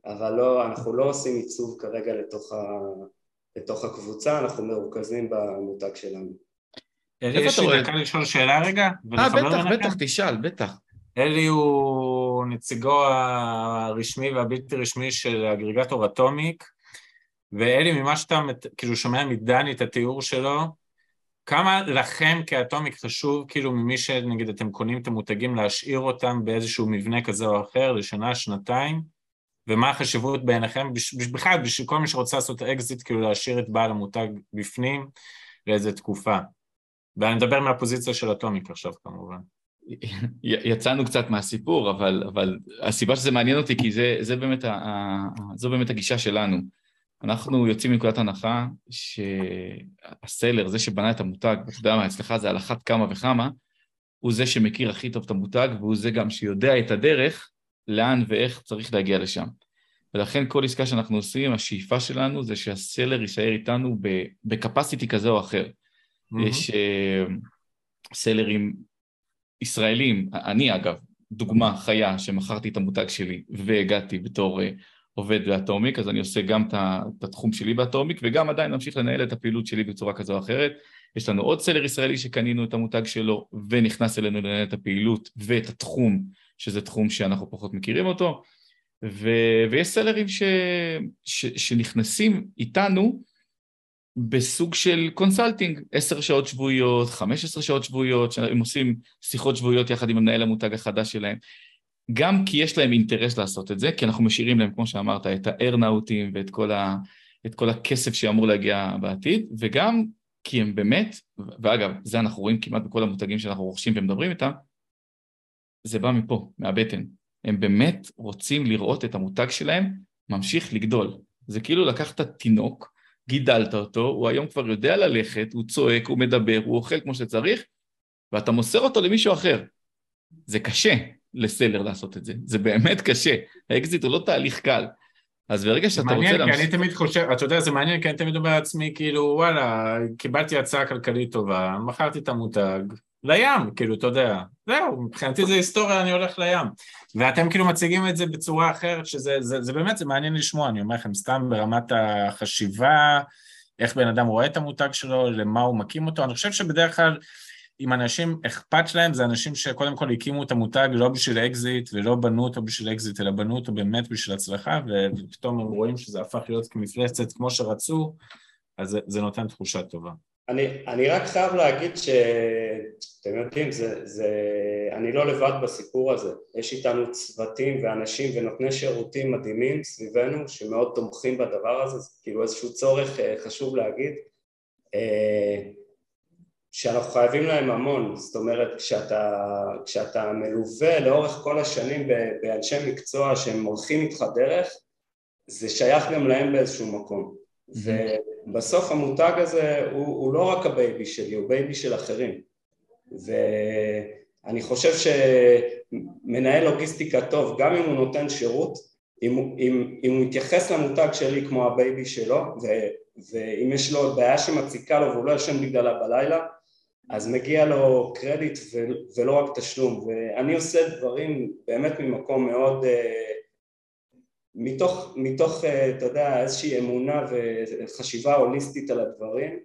אבל לא, אנחנו לא עושים עיצוב כרגע לתוך, ה, לתוך הקבוצה, אנחנו מרוכזים במותג שלנו. יש לי דקה לשאול שאלה רגע? אה, בטח, בטח, תשאל, בטח. אלי הוא נציגו הרשמי והבלתי רשמי של aggregator Atomic, ואלי, ממה שאתה כאילו שומע מדני את התיאור שלו, כמה לכם כ Atomic חשוב, כאילו ממי שנגיד אתם קונים את המותגים, להשאיר אותם באיזשהו מבנה כזה או אחר לשנה, שנתיים, ומה החשיבות בעיניכם, בכלל בשביל כל מי שרוצה לעשות אקזיט, כאילו להשאיר את בעל המותג בפנים לאיזה תקופה. ואני מדבר מהפוזיציה של אטומיק עכשיו כמובן. יצאנו קצת מהסיפור, אבל, אבל הסיבה שזה מעניין אותי, כי זה, זה באמת ה, זו באמת הגישה שלנו. אנחנו יוצאים מנקודת הנחה שהסלר, זה שבנה את המותג, אתה יודע מה, אצלך זה על אחת כמה וכמה, הוא זה שמכיר הכי טוב את המותג, והוא זה גם שיודע את הדרך לאן ואיך צריך להגיע לשם. ולכן כל עסקה שאנחנו עושים, השאיפה שלנו זה שהסלר יישאר איתנו בקפסיטי כזה או אחר. Mm-hmm. יש uh, סלרים ישראלים, אני אגב, דוגמה חיה שמכרתי את המותג שלי והגעתי בתור uh, עובד באטומיק, אז אני עושה גם את התחום שלי באטומיק וגם עדיין ממשיך לנהל את הפעילות שלי בצורה כזו או אחרת. יש לנו עוד סלר ישראלי שקנינו את המותג שלו ונכנס אלינו לנהל את הפעילות ואת התחום, שזה תחום שאנחנו פחות מכירים אותו, ו... ויש סלרים ש... ש... שנכנסים איתנו בסוג של consulting, עשר שעות שבועיות, חמש עשרה שעות שבועיות, שהם עושים שיחות שבועיות יחד עם המנהל המותג החדש שלהם, גם כי יש להם אינטרס לעשות את זה, כי אנחנו משאירים להם, כמו שאמרת, את הארנאוטים ואת כל, ה... כל הכסף שאמור להגיע בעתיד, וגם כי הם באמת, ואגב, זה אנחנו רואים כמעט בכל המותגים שאנחנו רוכשים ומדברים איתם, זה בא מפה, מהבטן. הם באמת רוצים לראות את המותג שלהם ממשיך לגדול. זה כאילו לקחת תינוק, גידלת אותו, הוא היום כבר יודע ללכת, הוא צועק, הוא מדבר, הוא אוכל כמו שצריך, ואתה מוסר אותו למישהו אחר. זה קשה ל seller לעשות את זה, זה באמת קשה. האקזיט הוא לא תהליך קל. אז ברגע שאתה מעניין, רוצה... מעניין, כי אני תמיד חושב, אתה יודע, זה מעניין, כי אני תמיד אומר לעצמי, כאילו, וואלה, קיבלתי הצעה כלכלית טובה, מכרתי את המותג, לים, כאילו, אתה יודע, זהו, מבחינתי זה היסטוריה, אני הולך לים. ואתם כאילו מציגים את זה בצורה אחרת, שזה זה, זה באמת, זה מעניין לשמוע, אני אומר לכם, סתם ברמת החשיבה, איך בן אדם רואה את המותג שלו, למה הוא מקים אותו, אני חושב שבדרך כלל, אם אנשים אכפת להם, זה אנשים שקודם כל הקימו את המותג לא בשביל אקזיט, ולא בנו אותו בשביל אקזיט, אלא בנו אותו באמת בשביל הצלחה, ופתאום הם רואים שזה הפך להיות כמפלצת כמו שרצו, אז זה, זה נותן תחושה טובה. אני, אני רק חייב להגיד שאתם יודעים, זה, זה, אני לא לבד בסיפור הזה, יש איתנו צוותים ואנשים ונותני שירותים מדהימים סביבנו שמאוד תומכים בדבר הזה, זה כאילו איזשהו צורך אה, חשוב להגיד. שאנחנו חייבים להם המון, זאת אומרת כשאתה, כשאתה מלווה לאורך כל השנים באנשי מקצוע שהם הולכים איתך דרך, זה שייך גם להם באיזשהו מקום. ובסוף המותג הזה הוא, הוא לא רק ה baby שלי, הוא baby של אחרים. ואני חושב שמנהל לוגיסטיקה טוב, גם אם הוא נותן שירות, אם, אם, אם הוא מתייחס למותג שלי כמו ה baby שלו, ו, ואם יש לו בעיה שמציקה לו והוא לא ישן בגללה בלילה, אז מגיע לו קרדיט ולא רק תשלום, ואני עושה דברים באמת ממקום מאוד, אה, מתוך, מתוך, אה, אתה יודע, איזושהי אמונה וחשיבה הוליסטית על הדברים,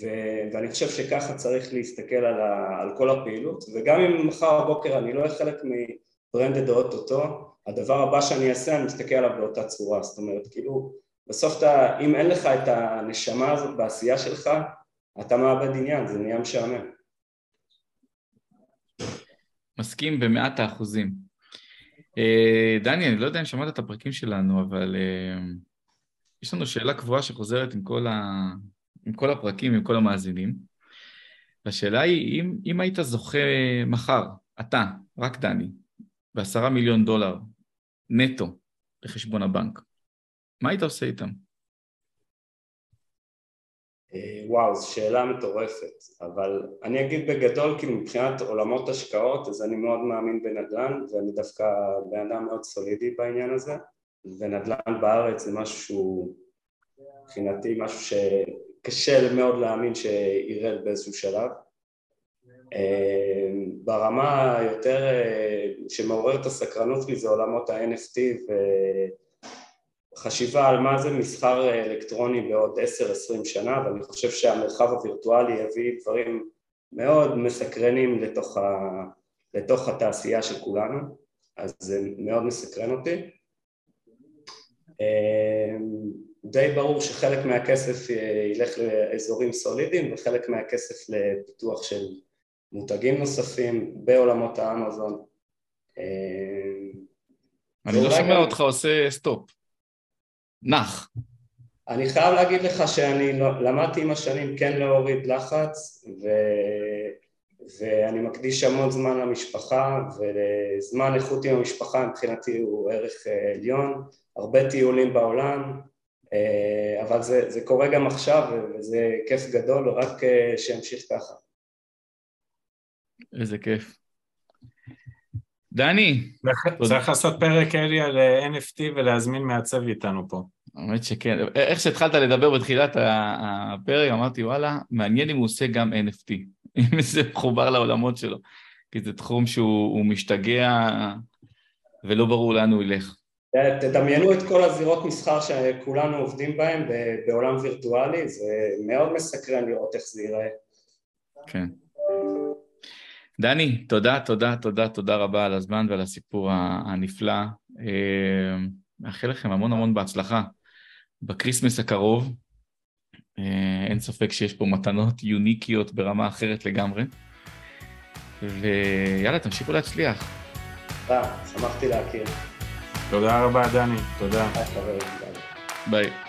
ו- ואני חושב שככה צריך להסתכל על, ה- על כל הפעילות, וגם אם מחר בבוקר אני לא אהיה חלק מברנדד אוטוטו, הדבר הבא שאני אעשה, אני מסתכל עליו באותה צורה, זאת אומרת, כאילו, בסוף אתה, אם אין לך את הנשמה הזאת בעשייה שלך, אתה מאבד עניין, זה נהיה משעמם. מסכים במאת האחוזים. אה, דני, אני לא יודע אם שמעת את הפרקים שלנו, אבל אה, יש לנו שאלה קבועה שחוזרת עם כל, ה... עם כל הפרקים, עם כל המאזינים. והשאלה היא, אם, אם היית זוכה מחר, אתה, רק דני, בעשרה מיליון דולר נטו לחשבון הבנק, מה היית עושה איתם? אה, וואו, זו שאלה מטורפת, אבל אני אגיד בגדול, כאילו מבחינת עולמות השקעות, אז אני מאוד מאמין בנדל"ן, ואני דווקא בן אדם מאוד סולידי בעניין הזה, ונדל"ן בארץ זה משהו שהוא מבחינתי משהו שקשה מאוד להאמין שירד באיזשהו שלב. אה, ברמה היותר אה, שמעוררת הסקרנות שלי זה עולמות ה-NFT ו... חשיבה על מה זה מסחר אלקטרוני בעוד 10-20 שנה ואני חושב שהמרחב הווירטואלי יביא דברים מאוד מסקרנים לתוך, ה... לתוך התעשייה של כולנו אז זה מאוד מסקרן אותי. אמ, די ברור שחלק מהכסף ילך לאזורים סולידיים וחלק מהכסף לפיתוח של מותגים נוספים בעולמות האמזון. אמ, אני לא שומע אותך עושה סטופ נח. אני חייב להגיד לך שאני לא, למדתי עם השנים כן להוריד לחץ ו... ואני מקדיש המון זמן למשפחה וזמן איכות עם המשפחה מבחינתי הוא ערך אה, עליון, הרבה טיולים בעולם אה, אבל זה, זה קורה גם עכשיו וזה כיף גדול, רק אה, שימשיך ככה. איזה כיף. דני. צריך לעשות פרק אלי על NFT ולהזמין מעצב איתנו פה. האמת שכן. איך שהתחלת לדבר בתחילת הפרק, אמרתי, וואלה, מעניין אם הוא עושה גם NFT, אם זה מחובר לעולמות שלו, כי זה תחום שהוא משתגע ולא ברור לאן הוא ילך. תדמיינו את כל הזירות מסחר שכולנו עובדים בהן בעולם וירטואלי, זה מאוד מסקרן לראות איך זה ייראה. כן. דני, תודה, תודה, תודה, תודה רבה על הזמן ועל הסיפור הנפלא. אה, מאחל לכם המון המון בהצלחה. ב Christmas הקרוב. אה, אין ספק שיש פה מתנות יוניקיות ברמה אחרת לגמרי. ויאללה, תמשיכו להצליח. תודה, שמחתי להכיר. תודה רבה, דני. תודה. ביי.